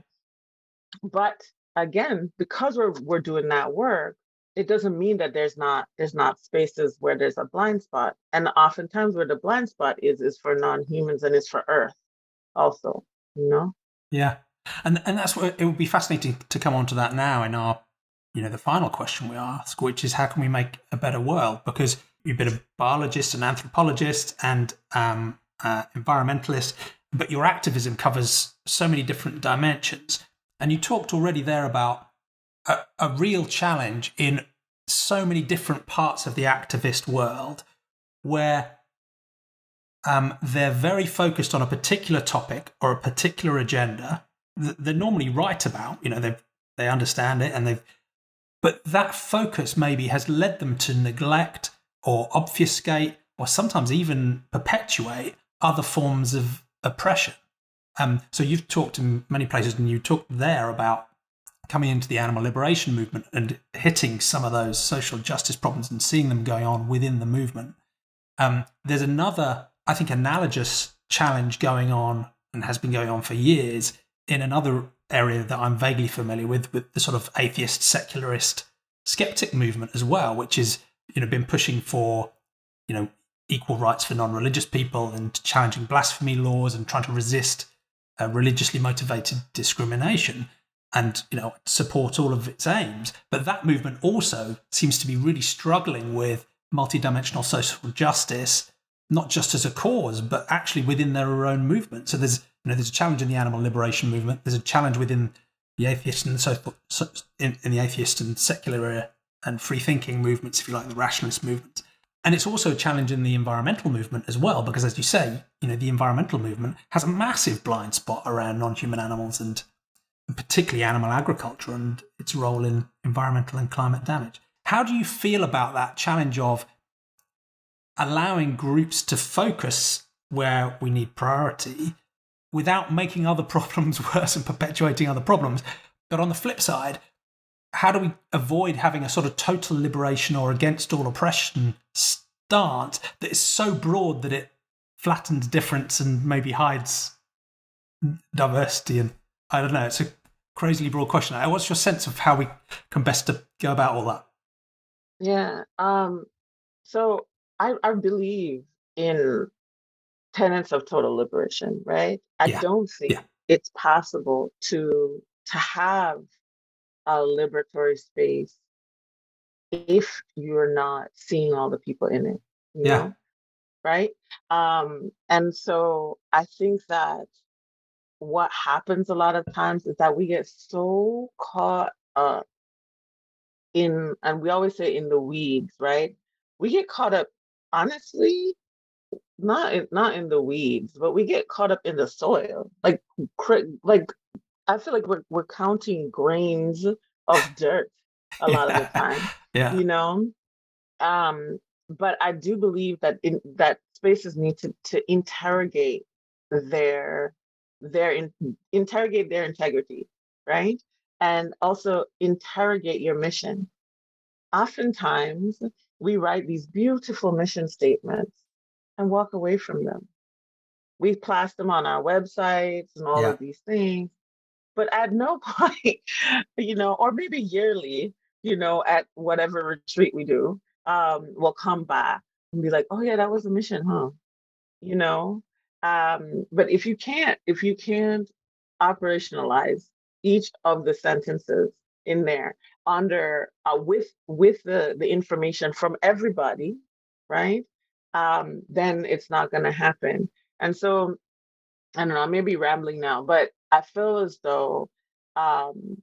but again, because we're we're doing that work, it doesn't mean that there's not there's not spaces where there's a blind spot. And oftentimes where the blind spot is is for non-humans and is for Earth also, know? Yeah. And and that's what it would be fascinating to come on to that now in our, you know, the final question we ask, which is how can we make a better world? Because you've been a biologist, an anthropologist, and um, uh, environmentalist, but your activism covers so many different dimensions. And you talked already there about a, a real challenge in so many different parts of the activist world where um, they're very focused on a particular topic or a particular agenda that they're normally right about. You know, they they understand it and they've, but that focus maybe has led them to neglect or obfuscate or sometimes even perpetuate other forms of oppression. Um, so you've talked in many places, and you talked there about coming into the animal liberation movement and hitting some of those social justice problems and seeing them going on within the movement. Um, there's another, I think, analogous challenge going on and has been going on for years in another area that I'm vaguely familiar with, with the sort of atheist, secularist, skeptic movement as well, which is you know been pushing for you know equal rights for non-religious people and challenging blasphemy laws and trying to resist uh, religiously motivated discrimination and you know support all of its aims. But that movement also seems to be really struggling with multidimensional social justice not just as a cause but actually within their own movement so there's you know there's a challenge in the animal liberation movement there's a challenge within the atheist and so, in, in the atheist and secular and free thinking movements, if you like, the rationalist movement. And it's also a challenge in the environmental movement as well, because as you say, you know, the environmental movement has a massive blind spot around non-human animals and particularly animal agriculture and its role in environmental and climate damage. How do you feel about that challenge of allowing groups to focus where we need priority without making other problems worse and perpetuating other problems? But on the flip side, how do we avoid having a sort of total liberation or against all oppression stance that is so broad that it flattens difference and maybe hides diversity? And I don't know, it's a crazily broad question. Uh, what's your sense of how we can best to go about all that? Yeah. Um, so I, I believe in tenets of total liberation, right? I yeah. don't think yeah. it's possible to to have a liberatory space if you're not seeing all the people in it. yeah. Know? Right. Um, and so I think that what happens a lot of times is that we get so caught up in, and we always say in the weeds, right? We get caught up, honestly, not in, not in the weeds, but we get caught up in the soil. Like, like I feel like we're we're counting grains of dirt a lot yeah. of the time. Yeah. You know? Um, but I do believe that in that spaces need to to interrogate their their in, interrogate their integrity, right? And also interrogate your mission. Oftentimes we write these beautiful mission statements and walk away from them. We plaster them on our websites and all yeah. of these things but at no point, you know, or maybe yearly, you know, at whatever retreat we do, um, we'll come back and be like, oh yeah, that was a mission, huh? You know? Um, but if you can't, if you can't operationalize each of the sentences in there under uh, with with the the information from everybody, right? Um, then it's not going to happen. And so I don't know, I may be rambling now, but I feel as though, um,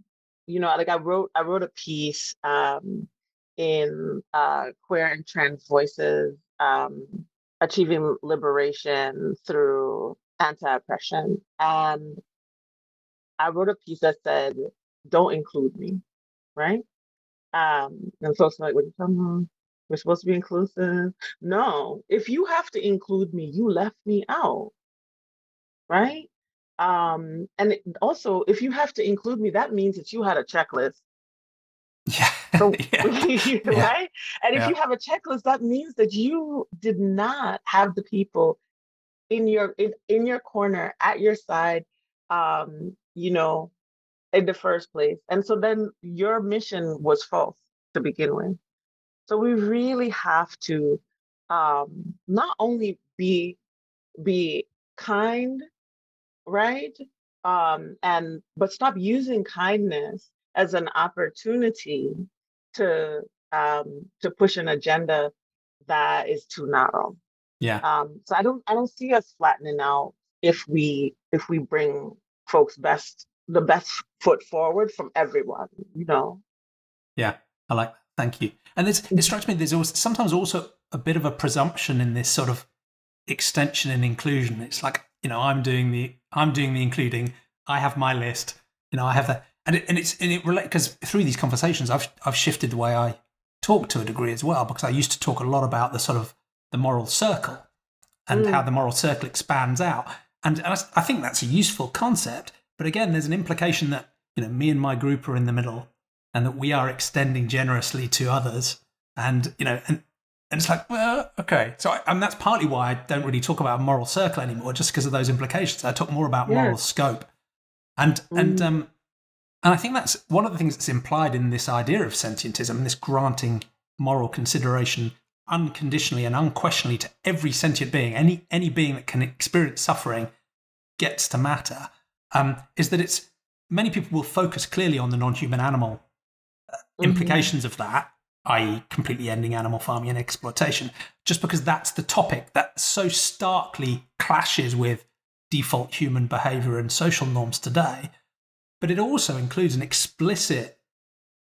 you know, like I wrote, I wrote a piece um, in uh, Queer and Trans Voices, um, Achieving Liberation Through Anti-Oppression. And I wrote a piece that said, don't include me, right? Um, and folks are like, what you talking about? We're supposed to be inclusive. No, if you have to include me, you left me out. Right? Um, and also, if you have to include me, that means that you had a checklist. Yeah. So, yeah. right? Yeah. And if Yeah. you have a checklist, that means that you did not have the people in your in, in your corner at your side, um, you know, in the first place. And so then your mission was false to begin with. So we really have to um, not only be be kind, right? Um, and but stop using kindness as an opportunity to um, to push an agenda that is too narrow. Yeah. Um, so I don't I don't see us flattening out if we if we bring folks best the best foot forward from everyone, you know. Yeah, I like that. Thank you. And it's, it strikes me there's also, sometimes also a bit of a presumption in this sort of extension and inclusion. It's like you know I'm doing the I'm doing the including. I have my list. You know I have that, and it, and it's and it relate because through these conversations I've I've shifted the way I talk to a degree as well because I used to talk a lot about the sort of the moral circle and Mm. how the moral circle expands out. And, and I, I think that's a useful concept. But again, there's an implication that you know me and my group are in the middle, and that we are extending generously to others. And you know, and and it's like, well, okay. So, I, and that's partly why I don't really talk about a moral circle anymore, just because of those implications. I talk more about Yeah. moral scope, and and Mm. um, and I think that's one of the things that's implied in this idea of sentientism, this granting moral consideration unconditionally and unquestionably to every sentient being, any any being that can experience suffering gets to matter, um, is that it's many people will focus clearly on the non-human animal uh, Mhm. implications of that, i.e., completely ending animal farming and exploitation, just because that's the topic that so starkly clashes with default human behavior and social norms today. But it also includes an explicit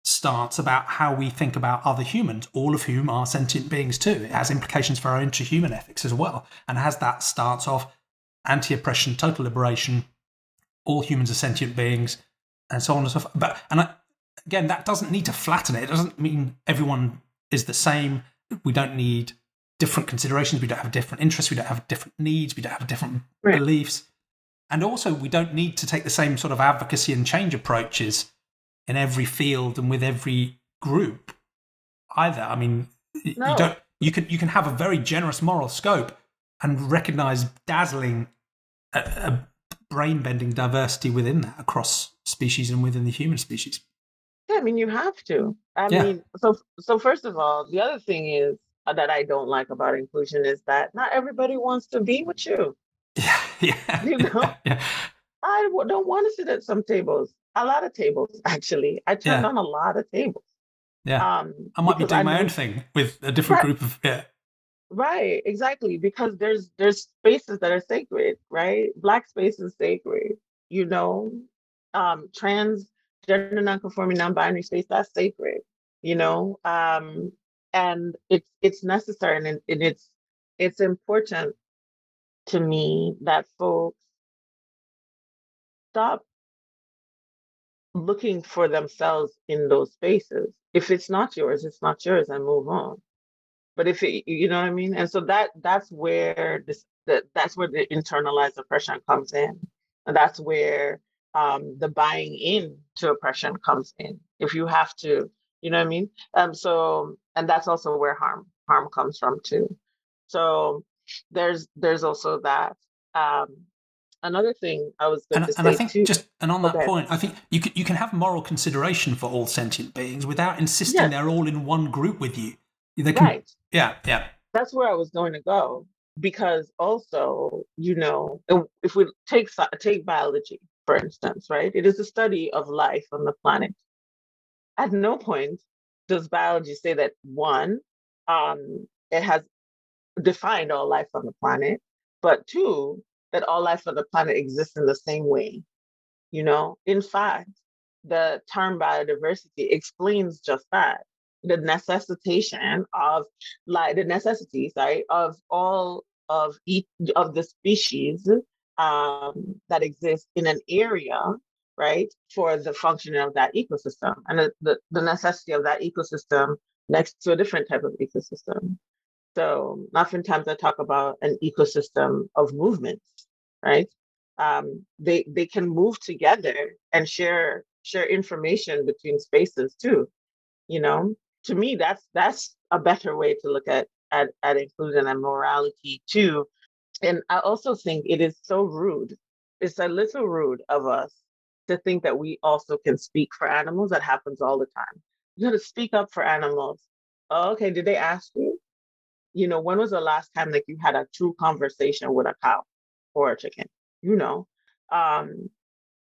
stance about how we think about other humans, all of whom are sentient beings too. It has implications for our interhuman ethics as well, and has that stance of anti oppression, total liberation, all humans are sentient beings, and so on and so forth. But, and I, again, that doesn't need to flatten it. It doesn't mean everyone is the same. We don't need different considerations. We don't have different interests. We don't have different needs. We don't have different Right. beliefs. And also, we don't need to take the same sort of advocacy and change approaches in every field and with every group either. I mean, No. you don't. You can you can have a very generous moral scope and recognize dazzling, uh, uh, brain bending diversity within that across species and within the human species. Yeah, I mean, you have to. I Yeah. mean, so so first of all, the other thing is uh, that I don't like about inclusion is that not everybody wants to be with you. Yeah, yeah, You know? yeah, I w- don't want to sit at some tables, a lot of tables actually. I turned Yeah. on a lot of tables. yeah. Um, I might be doing my know- own thing with a different Right. group of yeah, Right, exactly. Because there's there's spaces that are sacred, right? Black space is sacred, you know. Um, trans, gender nonconforming, non-binary space, that's sacred, you know. Um, and it's it's necessary and, and it's it's important to me that folks stop looking for themselves in those spaces. If it's not yours, it's not yours and move on but if it, you know what I mean, and so that that's where this that that's where the internalized oppression comes in, and that's where um, the buying in to oppression comes in. If you have to, you know what I mean. Um, so and that's also where harm harm comes from too. So there's there's also that. Um, another thing I was going and, to and I think too. just and on that Okay. point, I think you can you can have moral consideration for all sentient beings without insisting Yes. they're all in one group with you. They can, right. Yeah, yeah, that's where I was going to go because also, you know, if- if we take take biology for instance, right? It is a study of life on the planet. At no point does biology say that one, um, it has defined all life on the planet, but two, that all life on the planet exists in the same way. You know, in fact, the term biodiversity explains just that the necessitation of like the necessity sorry of all of each of the species um, that exist in an area right, for the functioning of that ecosystem and the, the, the necessity of that ecosystem next to a different type of ecosystem. So oftentimes I talk about an ecosystem of movements, right? Um, they they can move together and share share information between spaces too. You know, to me, that's that's a better way to look at at, at inclusion and morality too. And I also think it is so rude. It's a little rude of us to think that we also can speak for animals. That happens all the time. You know to speak up for animals. Oh, okay, did they ask you? You know, when was the last time that you had a true conversation with a cow or a chicken? You know, um,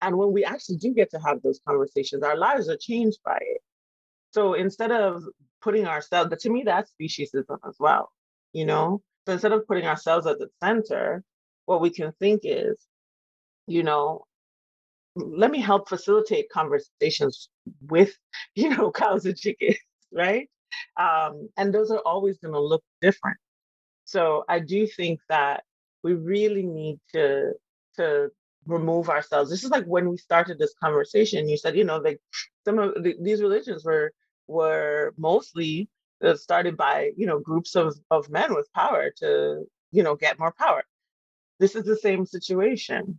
and when we actually do get to have those conversations, our lives are changed by it. So instead of putting ourselves, but to me, that's speciesism as well, you know? So instead of putting ourselves at the center, what we can think is, you know, let me help facilitate conversations with, you know, cows and chickens, right? Um, and those are always going to look different. So I do think that we really need to to remove ourselves. This is like when we started this conversation. You said, you know, like some of the, these religions were were mostly uh, started by you know groups of of men with power to you know get more power. This is the same situation.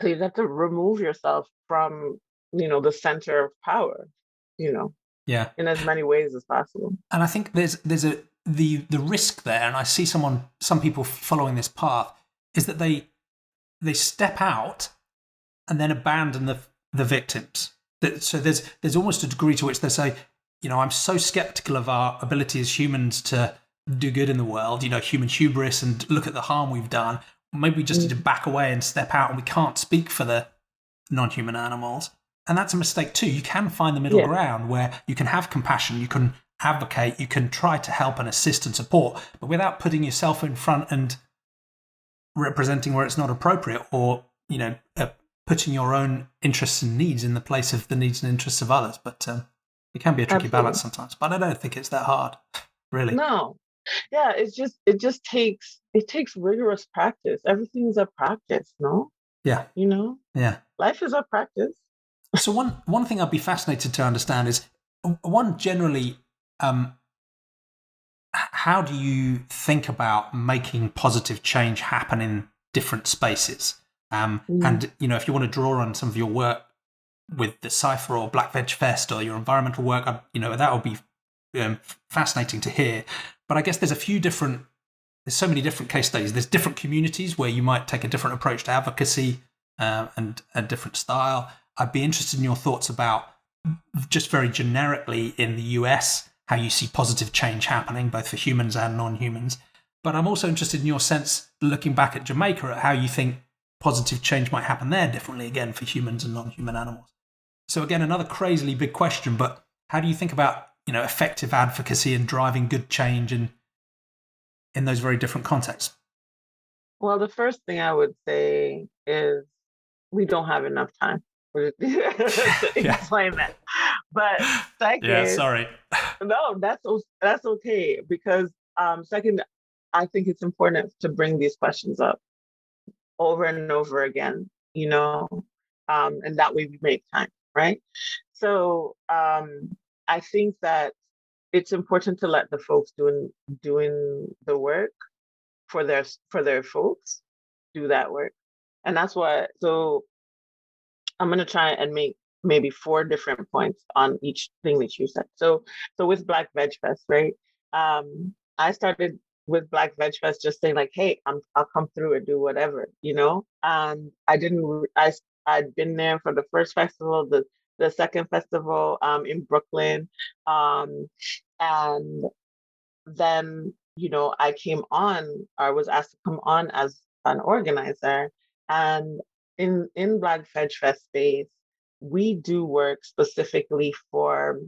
So you have to remove yourself from you know the center of power. You know. Yeah. In as many ways as possible. And I think there's there's a the the risk there, and I see someone some people following this path is that they they step out and then abandon the the victims. So there's there's almost a degree to which they say, you know, I'm so skeptical of our ability as humans to do good in the world. You know, human hubris and look at the harm we've done. Maybe we just need to mm. back away and step out, and we can't speak for the non-human animals. And that's a mistake too. You can find the middle yeah. ground where you can have compassion, you can advocate, you can try to help and assist and support, but without putting yourself in front and representing where it's not appropriate or you know uh, putting your own interests and needs in the place of the needs and interests of others. But um, it can be a tricky Absolutely. balance sometimes but i don't think it's that hard really. No. Yeah it's just it just takes it takes rigorous practice. Everything's a practice no? Yeah. You know? Yeah. Life is a practice. So one one thing i'd be fascinated to understand is one generally um, how do you think about making positive change happen in different spaces? Um, mm. And you know, if you want to draw on some of your work with the Cypher or Black Veg Fest or your environmental work, you know, that would be um, fascinating to hear. But I guess there's a few different. There's so many different case studies. There's different communities where you might take a different approach to advocacy uh, and a different style. I'd be interested in your thoughts about just very generically in the US how you see positive change happening, both for humans and non humans. But I'm also interested in your sense, looking back at Jamaica, at how you think positive change might happen there differently again for humans and non human animals. So, again, another crazily big question, but how do you think about you know, effective advocacy and driving good change in, in those very different contexts? Well, the first thing I would say is we don't have enough time to explain that. But second, yeah, sorry. no, that's that's okay because um, second, I think it's important to bring these questions up over and over again. You know, um, and that way we make time, right? So um, I think that it's important to let the folks doing doing the work for their for their folks do that work, and that's what. So I'm gonna try and make maybe four different points on each thing that you said. So, so with Black Veg Fest, right? Um, I started with Black Veg Fest just saying like, "Hey, I'm I'll come through and do whatever," you know. And I didn't. I I'd been there for the first festival, the the second festival um, in Brooklyn, um, and then you know I came on. I was asked to come on as an organizer, and in in Black Veg Fest space, we do work specifically for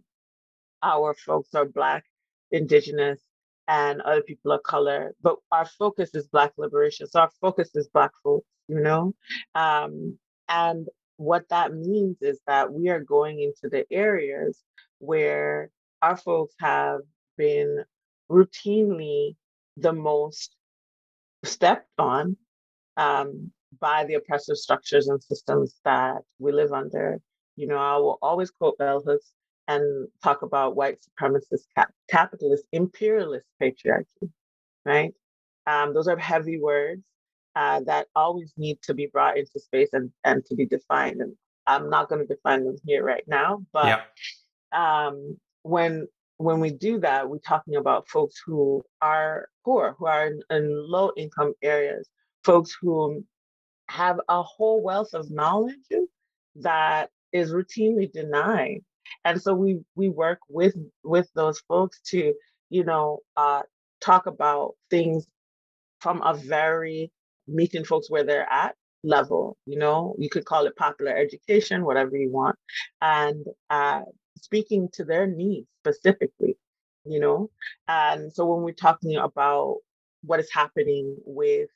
our folks are Black, Indigenous, and other people of color, but our focus is Black liberation. So our focus is Black folks, you know? Um, and what that means is that we are going into the areas where our folks have been routinely the most stepped on, um, by the oppressive structures and systems that we live under. You know, I will always quote bell hooks and talk about white supremacist, cap- capitalist, imperialist patriarchy, right? Um, those are heavy words uh, that always need to be brought into space and, and to be defined. And I'm not going to define them here right now, but yep. um, when when we do that, we're talking about folks who are poor, who are in, in low income areas, folks who have a whole wealth of knowledge that is routinely denied. And so we we work with with those folks to, you know, uh, talk about things from a very meeting folks where they're at level. You know, you could call it popular education, whatever you want, and uh, speaking to their needs specifically, you know? And so when we're talking about what is happening with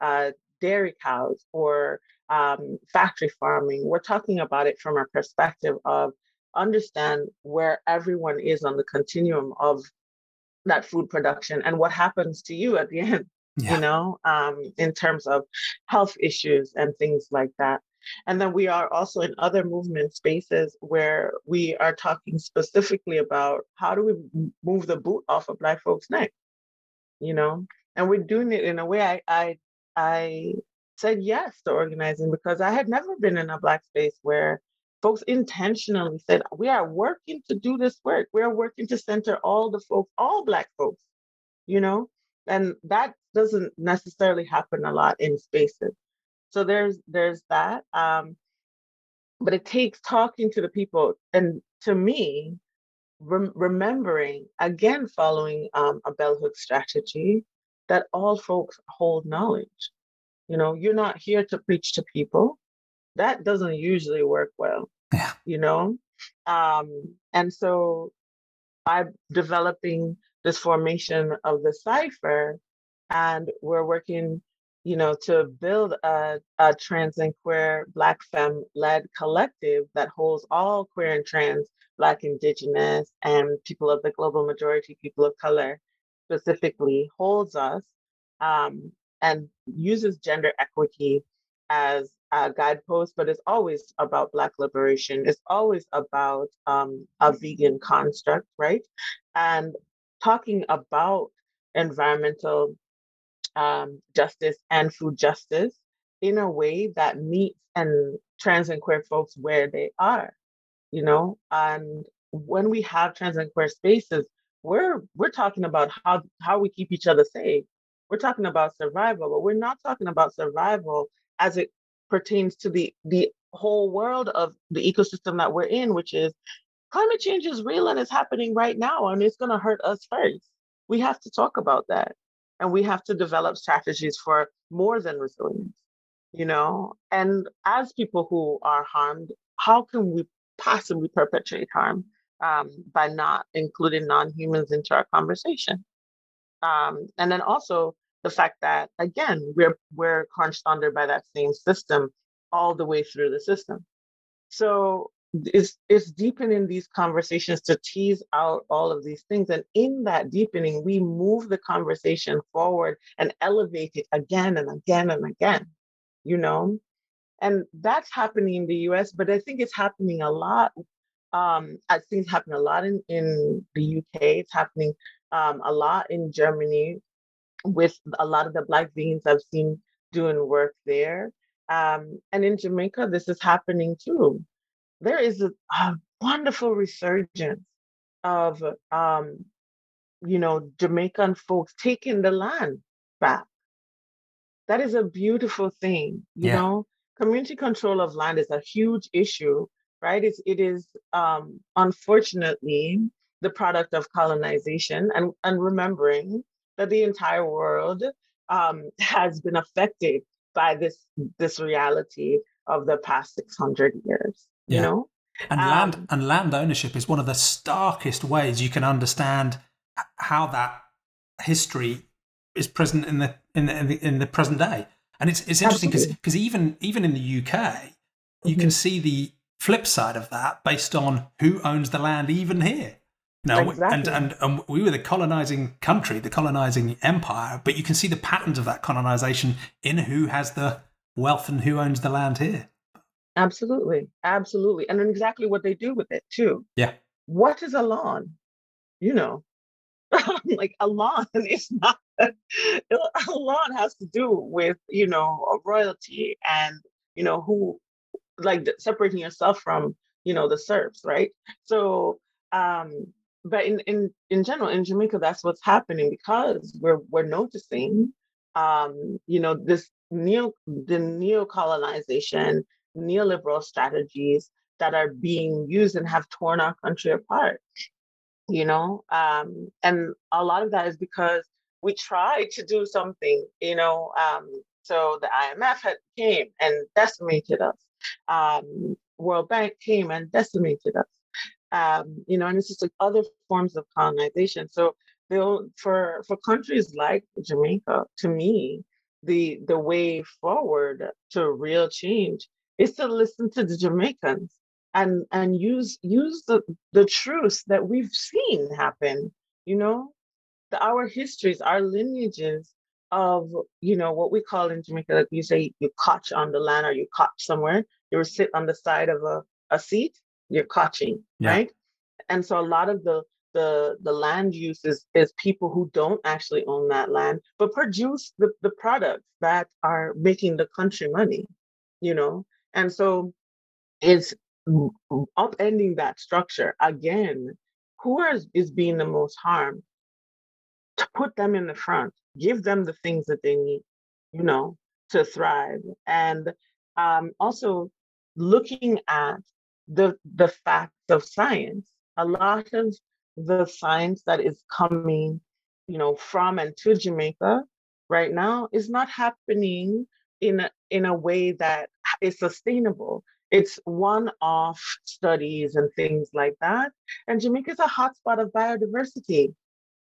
uh, dairy cows or um, factory farming, we're talking about it from a perspective of understand where everyone is on the continuum of that food production and what happens to you at the end yeah. you know um, in terms of health issues and things like that and then we are also in other movement spaces where we are talking specifically about how do we move the boot off of Black folks' neck, you know? And we're doing it in a way I, I, I said yes to organizing because I had never been in a Black space where folks intentionally said, we are working to do this work. We are working to center all the folks, all Black folks, you know? And that doesn't necessarily happen a lot in spaces. So there's there's that. Um, but it takes talking to the people, and to me, rem- remembering again, following um, a bell hook strategy, that all folks hold knowledge. You know, you're not here to preach to people. That doesn't usually work well. Yeah. You know, um, and so I'm developing this formation of the cipher, and we're working you know, to build a, a trans and queer Black femme led collective that holds all queer and trans, Black, Indigenous, and people of the global majority, people of color specifically, holds us um, and uses gender equity as a guidepost, but it's always about Black liberation. It's always about um, a vegan construct, right? And talking about environmental um, justice and food justice in a way that meets and trans and queer folks where they are, you know. And when we have trans and queer spaces, we're we're talking about how how we keep each other safe. We're talking about survival, but we're not talking about survival as it pertains to the the whole world of the ecosystem that we're in, which is climate change is real and it's happening right now, and it's going to hurt us first. We have to talk about that and we have to develop strategies for more than resilience you know and as people who are harmed how can we possibly perpetuate harm um, by not including non-humans into our conversation. Um, and then also the fact that again we're we're crunched under by that same system all the way through the system. So it's it's deepening these conversations to tease out all of these things and in that deepening we move the conversation forward and elevate it again and again and again you know? And that's happening in the us but i think it's happening a lot um i think it's happen a lot in in the uk it's happening um, a lot in germany with a lot of the black vegans i've seen doing work there um, and in jamaica this is happening too there is a, a wonderful resurgence of um, you know Jamaican folks taking the land back. That is a beautiful thing, you yeah. know. Community control of land is a huge issue, right? It's, it is um, unfortunately the product of colonization and, and remembering that the entire world um, has been affected by this this reality of the past 600 years yeah. you know and um, land and land ownership is one of the starkest ways you can understand how that history is present in the in the in the, in the present day and it's it's interesting because because even even in the UK you mm-hmm. can see the flip side of that based on who owns the land even here no, exactly. and, and and we were the colonizing country, the colonizing empire, but you can see the patterns of that colonization in who has the wealth and who owns the land here. Absolutely. Absolutely. And then exactly what they do with it too. Yeah. What is a lawn? You know, like a lawn is not a lawn has to do with, you know, royalty and, you know, who like separating yourself from, you know, the serfs, right? So um but in in in general in Jamaica that's what's happening because we're we're noticing um you know this neo the neo-colonization neoliberal strategies that are being used and have torn our country apart you know? Um, and a lot of that is because we tried to do something you know? Um, so the imf had came and decimated us um, world bank came and decimated us um, you know and it's just like other forms of colonization so for for countries like jamaica to me the the way forward to real change is to listen to the Jamaicans and and use use the the truths that we've seen happen. You know, the, our histories, our lineages of you know what we call in Jamaica, like you say, you cotch on the land or you cotch somewhere. You sit on the side of a, a seat. You're cotching, yeah. right? And so a lot of the the the land use is is people who don't actually own that land but produce the, the products that are making the country money you know and so it's upending that structure again. Who is, is being the most harmed? Put them in the front, give them the things that they need, you know, to thrive. And um, also looking at the the facts of science. A lot of the science that is coming, you know, from and to Jamaica right now is not happening in a, in a way that is sustainable. It's one-off studies and things like that. And Jamaica is a hotspot of biodiversity.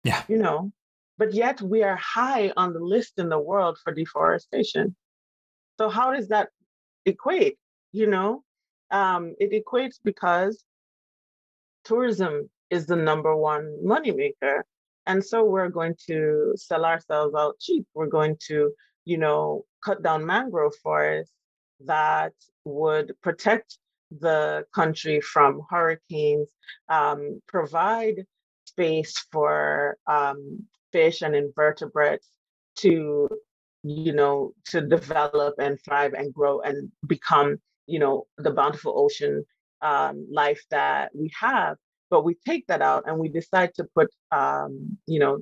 Yeah. You know, but yet we are high on the list in the world for deforestation. So how does that equate? You know, um, it equates because tourism is the number one moneymaker. And so we're going to sell ourselves out cheap. We're going to, you know, cut down mangrove forests that would protect the country from hurricanes, um, provide space for um, fish and invertebrates to, you know, to develop and thrive and grow and become, you know, the bountiful ocean um, life that we have. But we take that out and we decide to put, um, you know,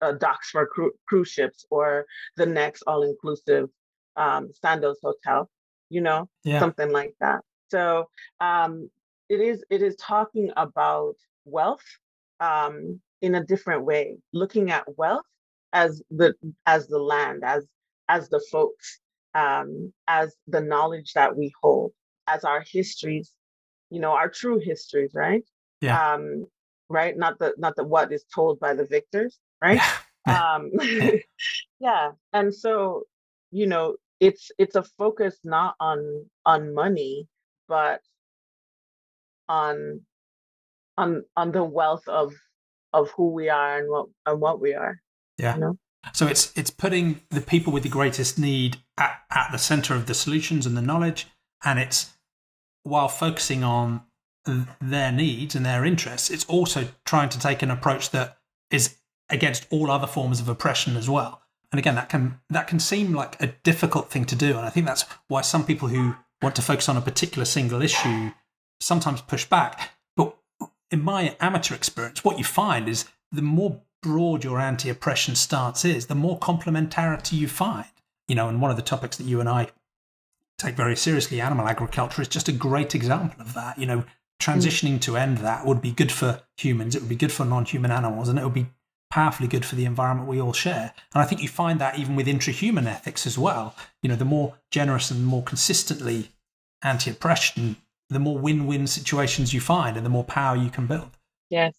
uh, docks for cru- cruise ships or the next all-inclusive um, Sandals Hotel you know, yeah. something like that. So um, it is it is talking about wealth um, in a different way, looking at wealth as the as the land, as as the folks, um, as the knowledge that we hold, as our histories, you know, our true histories, right? Yeah. Um, right. Not the not the what is told by the victors, right? Yeah. um, yeah. And so, you know, it's it's a focus not on on money but on on on the wealth of of who we are and what and what we are yeah you know? so it's it's putting the people with the greatest need at, at the center of the solutions and the knowledge and it's while focusing on their needs and their interests it's also trying to take an approach that is against all other forms of oppression as well and again, that can that can seem like a difficult thing to do, and I think that's why some people who want to focus on a particular single issue sometimes push back. In my amateur experience, what you find is the more broad your anti-oppression stance is, the more complementarity you find. You know, and one of the topics that you and I take very seriously, animal agriculture, is just a great example of that. You know, transitioning to end that would be good for humans, it would be good for non-human animals, and it would be powerfully good for the environment we all share. And I think you find that even with intra-human ethics as well. You know, the more generous and more consistently anti oppression, the more win win situations you find and the more power you can build. Yes,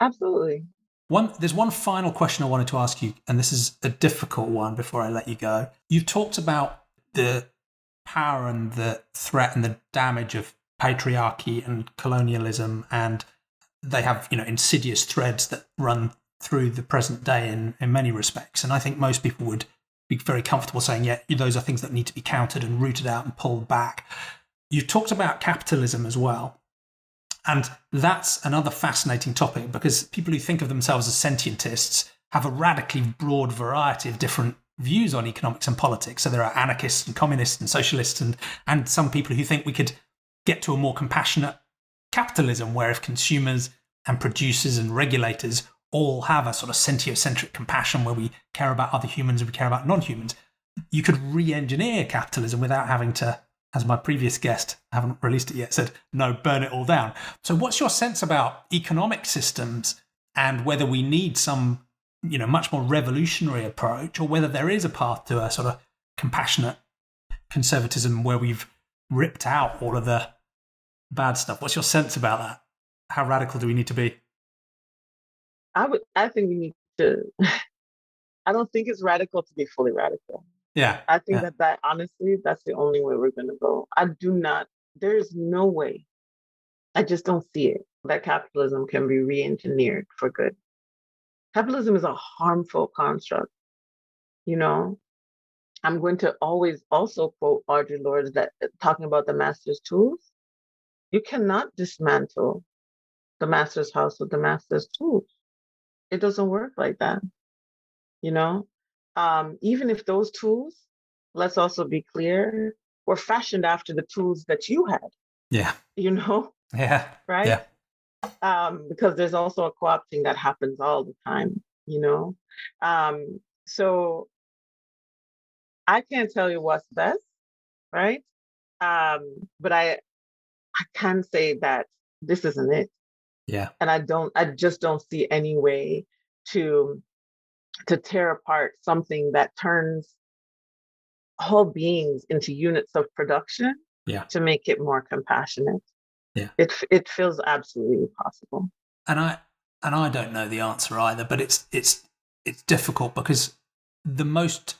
absolutely. One, there's one final question I wanted to ask you, and this is a difficult one before I let you go. You've talked about the power and the threat and the damage of patriarchy and colonialism and they have you know insidious threads that run through the present day in, in many respects. And I think most people would be very comfortable saying, yeah, those are things that need to be countered and rooted out and pulled back. You talked about capitalism as well. And that's another fascinating topic because people who think of themselves as sentientists have a radically broad variety of different views on economics and politics. So there are anarchists and communists and socialists and, and some people who think we could get to a more compassionate capitalism where if consumers and producers and regulators all have a sort of sentiocentric compassion where we care about other humans and we care about non-humans, you could re-engineer capitalism without having to as my previous guest, I haven't released it yet, said, no, burn it all down. So, what's your sense about economic systems and whether we need some, you know, much more revolutionary approach or whether there is a path to a sort of compassionate conservatism where we've ripped out all of the bad stuff? What's your sense about that? How radical do we need to be? I would, I think we need to, I don't think it's radical to be fully radical. Yeah. I think yeah. that that honestly, that's the only way we're going to go. I do not, there's no way, I just don't see it, that capitalism can be re engineered for good. Capitalism is a harmful construct. You know, I'm going to always also quote Audre Lorde that uh, talking about the master's tools. You cannot dismantle the master's house with the master's tools. It doesn't work like that. You know, um, even if those tools, let's also be clear, were fashioned after the tools that you had. Yeah. You know? Yeah. Right? Yeah. Um, because there's also a co-opting that happens all the time, you know? Um, so I can't tell you what's best, right? Um, but I I can say that this isn't it. Yeah. And I don't I just don't see any way to to tear apart something that turns whole beings into units of production yeah. to make it more compassionate. Yeah. It it feels absolutely possible. And I and I don't know the answer either, but it's it's it's difficult because the most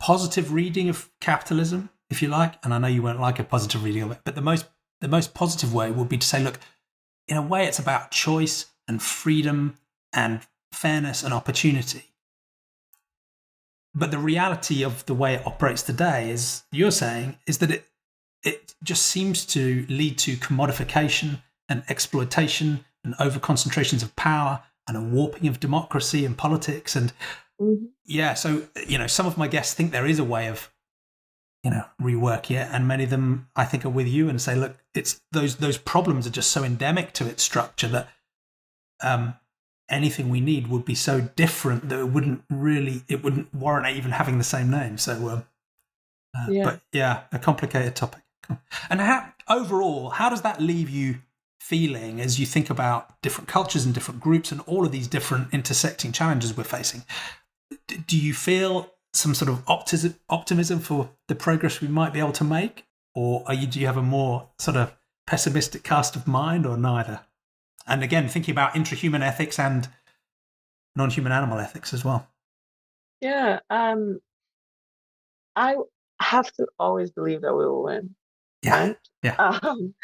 positive reading of capitalism, if you like, and I know you won't like a positive reading of it, but the most the most positive way would be to say, look, in a way it's about choice and freedom and fairness and opportunity. But the reality of the way it operates today, is you're saying, is that it it just seems to lead to commodification and exploitation and over concentrations of power and a warping of democracy and politics and mm-hmm. yeah so you know some of my guests think there is a way of you know rework it and many of them i think are with you and say look it's those those problems are just so endemic to its structure that um anything we need would be so different that it wouldn't really it wouldn't warrant even having the same name. So um, uh, yeah. but yeah a complicated topic. And how overall how does that leave you feeling as you think about different cultures and different groups and all of these different intersecting challenges we're facing? Do you feel some sort of optimism, optimism for the progress we might be able to make? Or are you do you have a more sort of pessimistic cast of mind or neither and again thinking about intrahuman ethics and non-human animal ethics as well yeah um i have to always believe that we will win yeah right? yeah um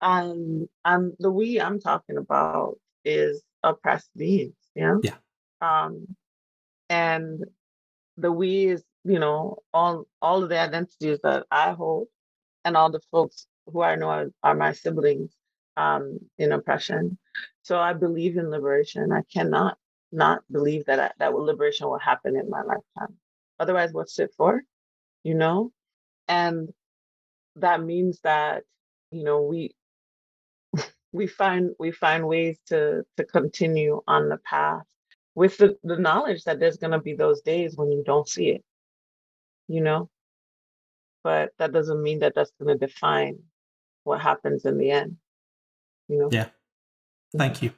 and and the we i'm talking about is oppressed beings yeah yeah um and the we is you know all all of the identities that i hold and all the folks who i know are, are my siblings um, in oppression. So I believe in liberation. I cannot not believe that I, that liberation will happen in my lifetime. Otherwise, what's it for? You know, and that means that you know we we find we find ways to to continue on the path with the, the knowledge that there's going to be those days when you don't see it you know but that doesn't mean that that's going to define what happens in the end you know? Yeah. Thank you.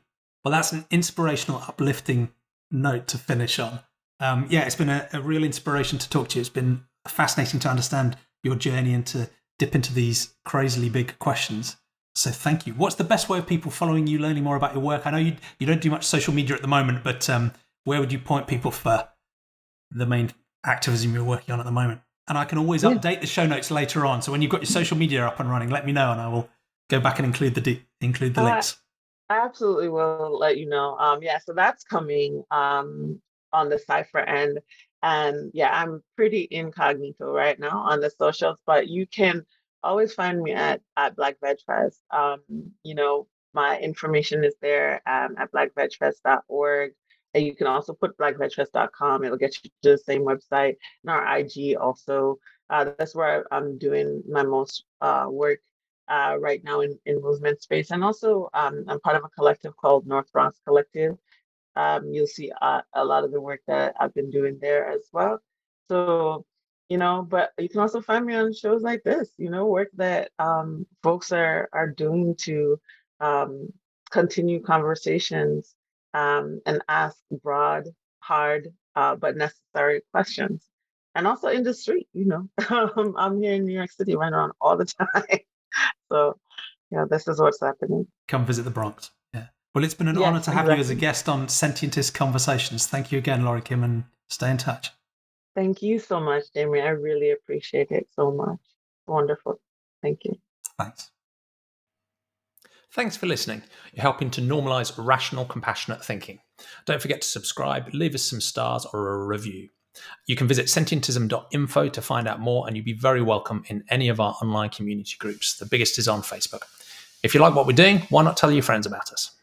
Well, that's an inspirational, uplifting note to finish on. Um, yeah, it's been a, a, real inspiration to talk to you. It's been fascinating to understand your journey and to dip into these crazily big questions. So thank you. What's the best way of people following you, learning more about your work? I know you you don't do much social media at the moment, but um, where would you point people for the main activism you're working on at the moment? And I can always yeah. update the show notes later on. So when you've got your social media up and running, let me know, and I will go back and include the de- include the uh, links. Absolutely will let you know. Um, yeah, so that's coming um, on the cipher end. And yeah, I'm pretty incognito right now on the socials, but you can always find me at, at Black Veg Fest. Um, you know, my information is there um, at blackvegfest.org. And you can also put blackvegfest.com. It'll get you to the same website. And our IG also. Uh, that's where I'm doing my most uh, work uh, right now in, in movement space. And also, um, I'm part of a collective called North Bronx Collective. Um, you'll see uh, a lot of the work that I've been doing there as well. So, you know, but you can also find me on shows like this, you know, work that um, folks are, are doing to um, continue conversations um, and ask broad, hard, uh, but necessary questions. And also in the street, you know, I'm here in New York City, running around all the time. so, yeah, this is what's happening. Come visit the Bronx. Yeah. Well, it's been an yes, honor to have exactly. you as a guest on Sentientist Conversations. Thank you again, Laurie Kim, and stay in touch. Thank you so much, Jamie. I really appreciate it so much. Wonderful. Thank you. Thanks. Thanks for listening. You're helping to normalize rational, compassionate thinking. Don't forget to subscribe, leave us some stars or a review. You can visit sentientism.info to find out more, and you'd be very welcome in any of our online community groups. The biggest is on Facebook. If you like what we're doing, why not tell your friends about us?